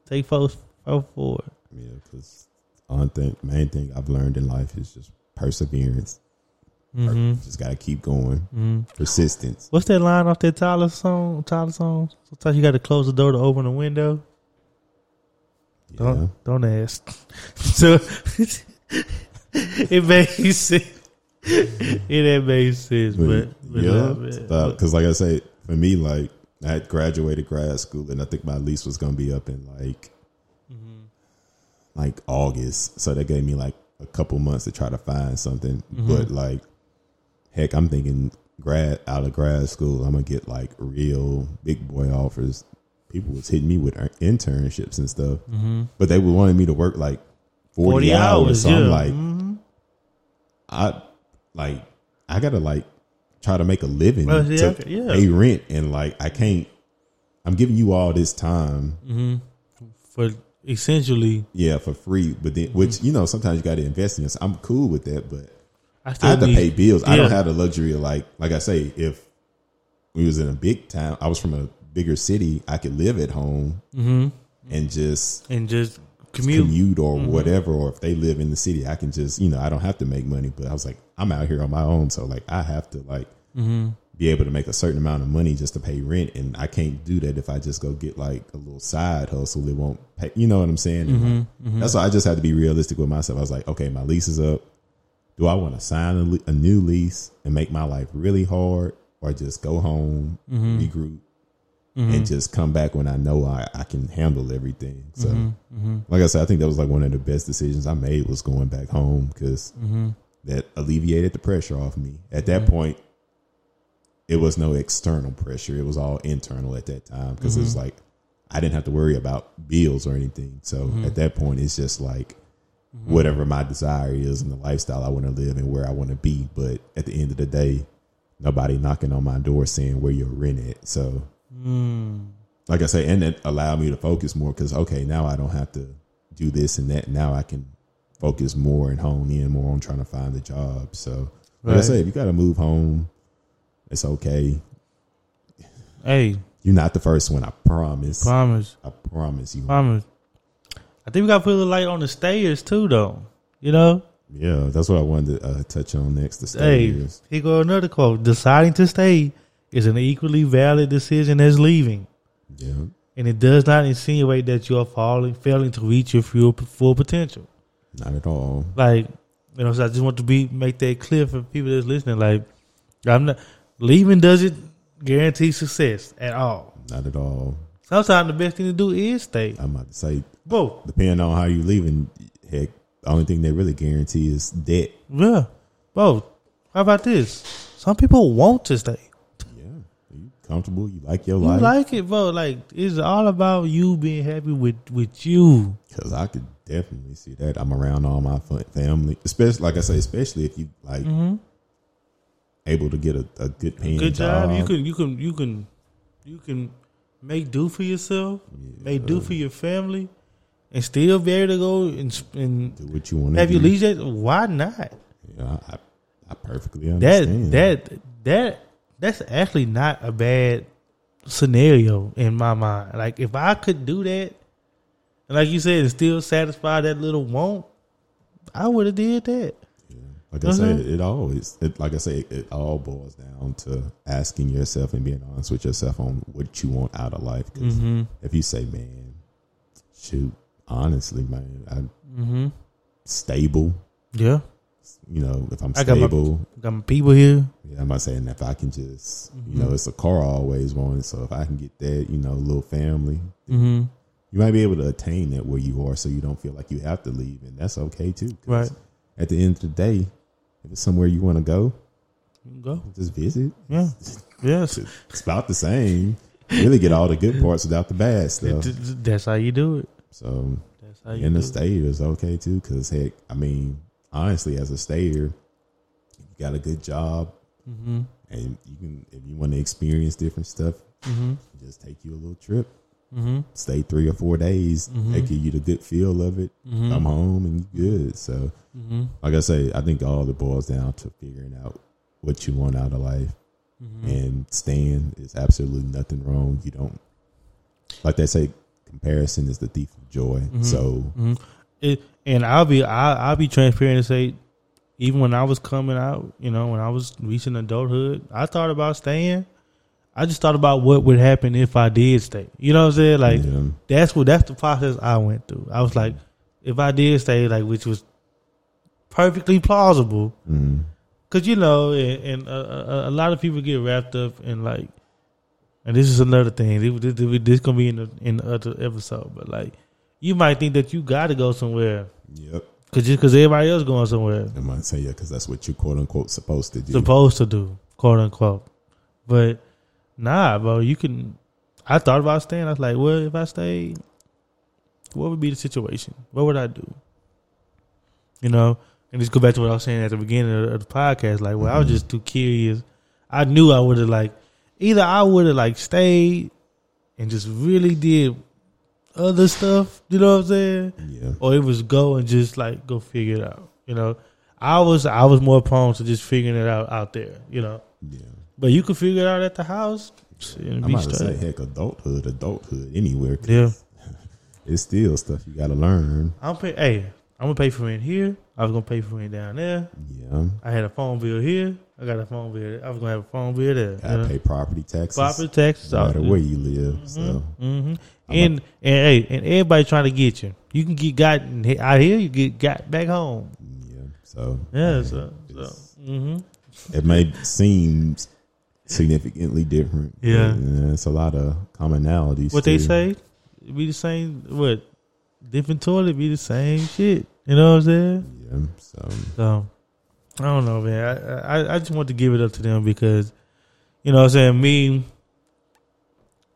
take four four forward. Yeah, because one thing, main thing I've learned in life is just perseverance. hmm Just got to keep going. hmm Persistence. What's that line off that Tyler song? Tyler song. Sometimes you got to close the door to open the window. Yeah. Don't don't ask. so it makes sense. It that made sense, but, but yeah, because like I say, for me, like I had graduated grad school, and I think my lease was gonna be up in like Mm-hmm. like August, so that gave me like a couple months to try to find something. Mm-hmm. But like, heck, I'm thinking grad out of grad school, I'm gonna get like real big boy offers. People was hitting me with er- internships and stuff, Mm-hmm. but they were wanting me to work like 40, 40 hours. hours, So yeah. I'm like, Mhm. I like I gotta like try to make a living Well, yeah, to yeah. pay rent and like I can't I'm giving you all this time Mm-hmm. for essentially, yeah for free but then Mm-hmm. which you know sometimes you gotta invest in this I'm cool with that but I I have to pay bills I don't have the luxury of like like I say if we was in a big town I was from a bigger city I could live at home Mhm. and just and just Commute. commute, or whatever, or if they live in the city, I can just you know I don't have to make money. But I was like, I'm out here on my own, so like I have to like be able to make a certain amount of money just to pay rent, and I can't do that if I just go get like a little side hustle. It won't pay. You know what I'm saying? And, like, mm-hmm, mm-hmm. That's why I just had to be realistic with myself. I was like, okay, my lease is up. Do I want to sign a, le- a new lease and make my life really hard, or just go home, mm-hmm. regroup, and just come back when I know I, I can handle everything? So, like I said, I think that was like one of the best decisions I made was going back home because that alleviated the pressure off me. At that mm-hmm. point, it was no external pressure; it was all internal at that time because it was mm-hmm. like I didn't have to worry about bills or anything. So mm-hmm. at that point, it's just like whatever my desire is and the lifestyle I want to live and where I want to be. But at the end of the day, nobody knocking on my door saying where your rent at. So, hmm. like I say, and it allowed me to focus more because okay, now I don't have to do this and that. Now I can focus more and hone in more on trying to find a job. So, like I say, if you got to move home, it's okay. Hey, You're not the first one. I promise. promise, I promise you. promise. I think we got to put a little light on the stayers too, though. You know, Yeah, that's what I wanted to uh, touch on next. The hey, stayers. here go another quote: "Deciding to stay is an equally valid decision as leaving, Yeah, and it does not insinuate that you are falling, failing to reach your full, full potential." Not at all. Like, you know, so I just want to be make that clear for people that's listening. Like, I'm not leaving doesn't guarantee success at all. Not at all. Sometimes the best thing to do is stay. I'm about to say, Both. depending on how you leaving, heck, the only thing they really guarantee is debt. Yeah. Both. How about this? Some people want to stay. Yeah, comfortable? You like your You life? You like it, bro. Like it's all about you being happy with with you. Because I could definitely see that. I'm around all my family, especially like I say, especially if you like able to get a, a good paying Mm-hmm. Good job. job. You can you can you can you can make do for yourself, make do for your family, and still be able to go and, and do what you want to have do. your leisure. Why not? Yeah, I, I perfectly understand That that that that's actually not a bad scenario in my mind. Like if I could do that, and like you said, and still satisfy that little want, I would have did that. Like I said, Mhm. it always, it, like I say, it, all boils down to asking yourself and being honest with yourself on what you want out of life. Because Mm-hmm. if you say, "Man, shoot, honestly, man, I'm Mm-hmm. stable," Yeah, you know, if I'm I got my- stable, got my people here. yeah, I'm not saying if I can just, Mm-hmm. you know, it's a car I always wanted. So if I can get that, you know, little family, Mm-hmm. you might be able to attain that where you are, so you don't feel like you have to leave, and that's okay too. Right. At the end of the day, if it's somewhere you want to go, Go. just visit. Yeah. Yes. It's about the same. Really get all the good parts without the bad stuff. Th- th- That's how you do it. So That's how you in the state is okay too. Because heck, I mean, honestly, as a stayer, you got a good job. Mm-hmm. and you can if you want to experience different stuff, Mm-hmm. just take you a little trip. Mm-hmm. Stay three or four days. Mhm. They give you the good feel of it. Mhm. Come home and you good. So, Mm-hmm. like I say, I think all it boils down to figuring out what you want out of life. Mm-hmm. and staying is absolutely nothing wrong. You don't like they say comparison is the thief of joy. So It, and I'll be I, I'll be transparent and say, even when I was coming out, you know, when I was reaching adulthood, I thought about staying. I just thought about what would happen if I did stay. You know what I'm saying? Like yeah, that's what that's the process I went through. I was like, if I did stay, like which was perfectly plausible, mm, Cause you know, and, and a, a, a lot of people get wrapped up in like, and this is another thing. This, this, this gonna be in the in the other episode, but like, you might think that you got to go somewhere, yep. cause just cause everybody else going somewhere, I might say yeah because that's what you quote unquote supposed to do. supposed to do, quote unquote. But nah, bro, you can. I thought about staying. I was like, well, if I stayed, what would be the situation? What would I do? You know, and just go back to what I was saying at the beginning of, the podcast. Like, well, I was Mhm. just too curious. I knew I would have like either I would have like stayed and just really did other stuff. You know what I'm saying? yeah, Or it was go and just like go figure it out. You know, I was I was more prone to just figuring it out out there. You know, yeah. but you could figure it out at the house. I'm about to say heck, adulthood, adulthood, anywhere. Yeah. it's still stuff you got to learn. I'm pay. Hey, I'm gonna pay for rent here. I was gonna pay for rent down there. Yeah, I had a phone bill here. I got a phone bill. I was gonna have a phone bill there. gotta pay property taxes. property taxes. no matter where you live. So hmm And and hey, and everybody trying to get you. You can get got out here. You get got back home. yeah, so Yeah. man, So, so it's- hmm it may seem significantly different. Yeah. uh, it's a lot of commonalities. what they say, be the same. What different toilet be the same shit. You know what I'm saying? Yeah, so So I don't know, man. I, I I just want to give it up to them because you know what I'm saying me.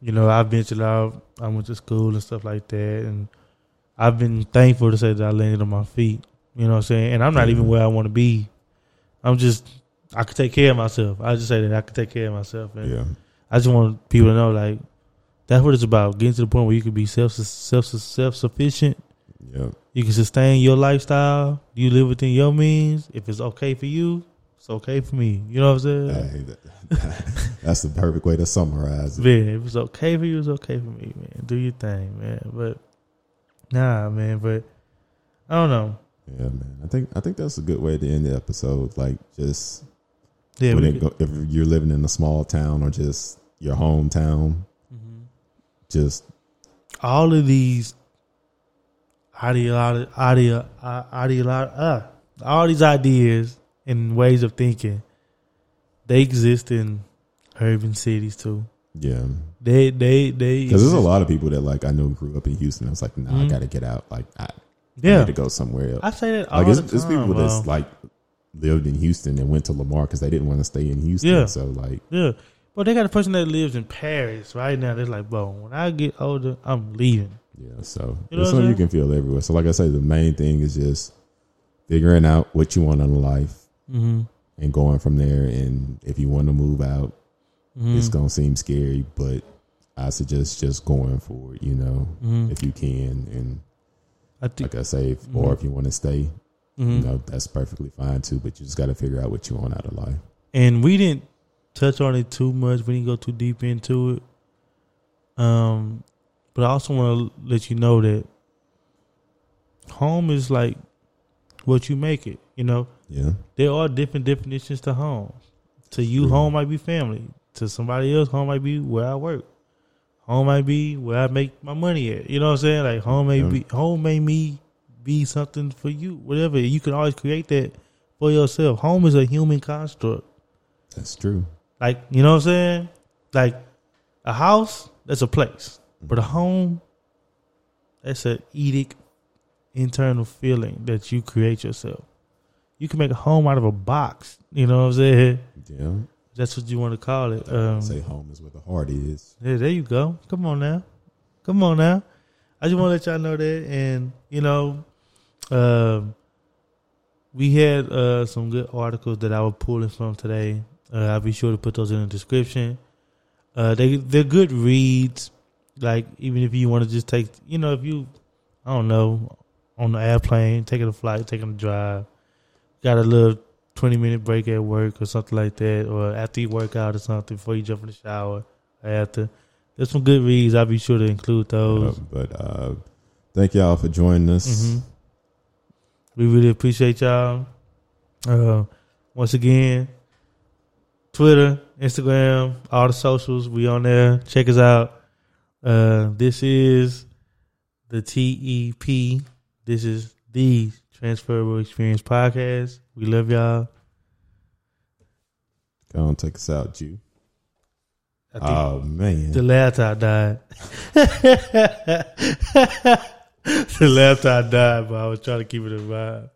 You know, I've ventured out. I went to school and stuff like that, and I've been thankful to say that I landed on my feet. You know what I'm saying? And I'm not even where I want to be. I'm just I could take care of myself. I just say that I could take care of myself, and yeah, I just want people to know like that's what it's about. Getting to the point where you can be self self self sufficient yeah, you can sustain your lifestyle. You live within your means. If it's okay for you, it's okay for me. You know what I'm saying? Hey, that- that's the perfect way to summarize it. Man, if it's okay for you, it's okay for me, man. Do your thing, man. But nah, man. But I don't know. Yeah, man. I think I think that's a good way to end the episode. Like just Yeah, when it go, if you're living in a small town or just your hometown, Mhm. just all of these ideolo- ideolo- uh, all these ideas and ways of thinking, they exist in urban cities too. yeah. They, they, they. Because there's a lot of people that like I know grew up in Houston. I was like, nah, I Mhm. got to get out. Like I, I Yeah, need to go somewhere else. I say that all Like it's, the it's people that's like lived in Houston and went to Lamar because they didn't want to stay in Houston. Yeah. So like, Yeah. But they got a person that lives in Paris right now. They're like, bro, when I get older, I'm leaving. yeah. So You know it's something you can feel everywhere. So like I say, the main thing is just figuring out what you want in life Mm-hmm. and going from there. And if you want to move out, Mm-hmm. it's gonna seem scary, but I suggest just going for it. You know, Mm-hmm. if you can, and I think. like I say, if, or if you want to stay, you know, that's perfectly fine too. But you just got to figure out what you want out of life. And we didn't touch on it too much. We didn't go too deep into it. Um, but I also want to let you know that home is like what you make it. You know, Yeah, there are different definitions to home. To you, True. home might be family. To somebody else, home might be where I work. Home might be where I make my money at. You know what I'm saying? Like home may Yeah. be home may me be something for you. Whatever. You can always create that for yourself. Home is a human construct. that's true. Like, you know what I'm saying? Like a house, that's a place. Mm. But a home, that's an edict internal feeling that you create yourself. You can make a home out of a box. You know what I'm saying? Yeah, That's what you want to call it. Um, say home is where the heart is. yeah, there you go. Come on now. Come on now. I just want to let y'all know that. And, you know, um, we had uh, some good articles that I was pulling from today. Uh, I'll be sure to put those in the description. Uh, they, they're good reads. Like, even if you want to just take, you know, if you, I don't know, on the airplane, taking a flight, taking a drive, got a little 20 minute break at work or something like that, or after you work out or something before you jump in the shower after. There's some good reads. I'll be sure to include those. Uh, but uh, thank y'all for joining us. Mhm. We really appreciate y'all. Uh, once again, Twitter, Instagram, all the socials, we on there. Check us out. Uh, this is the TEP. This is the Transferable Experience Podcast. We love y'all. Go on, take us out, Jew. Oh man, the laptop died. the laptop died, but I was trying to keep it a vibe.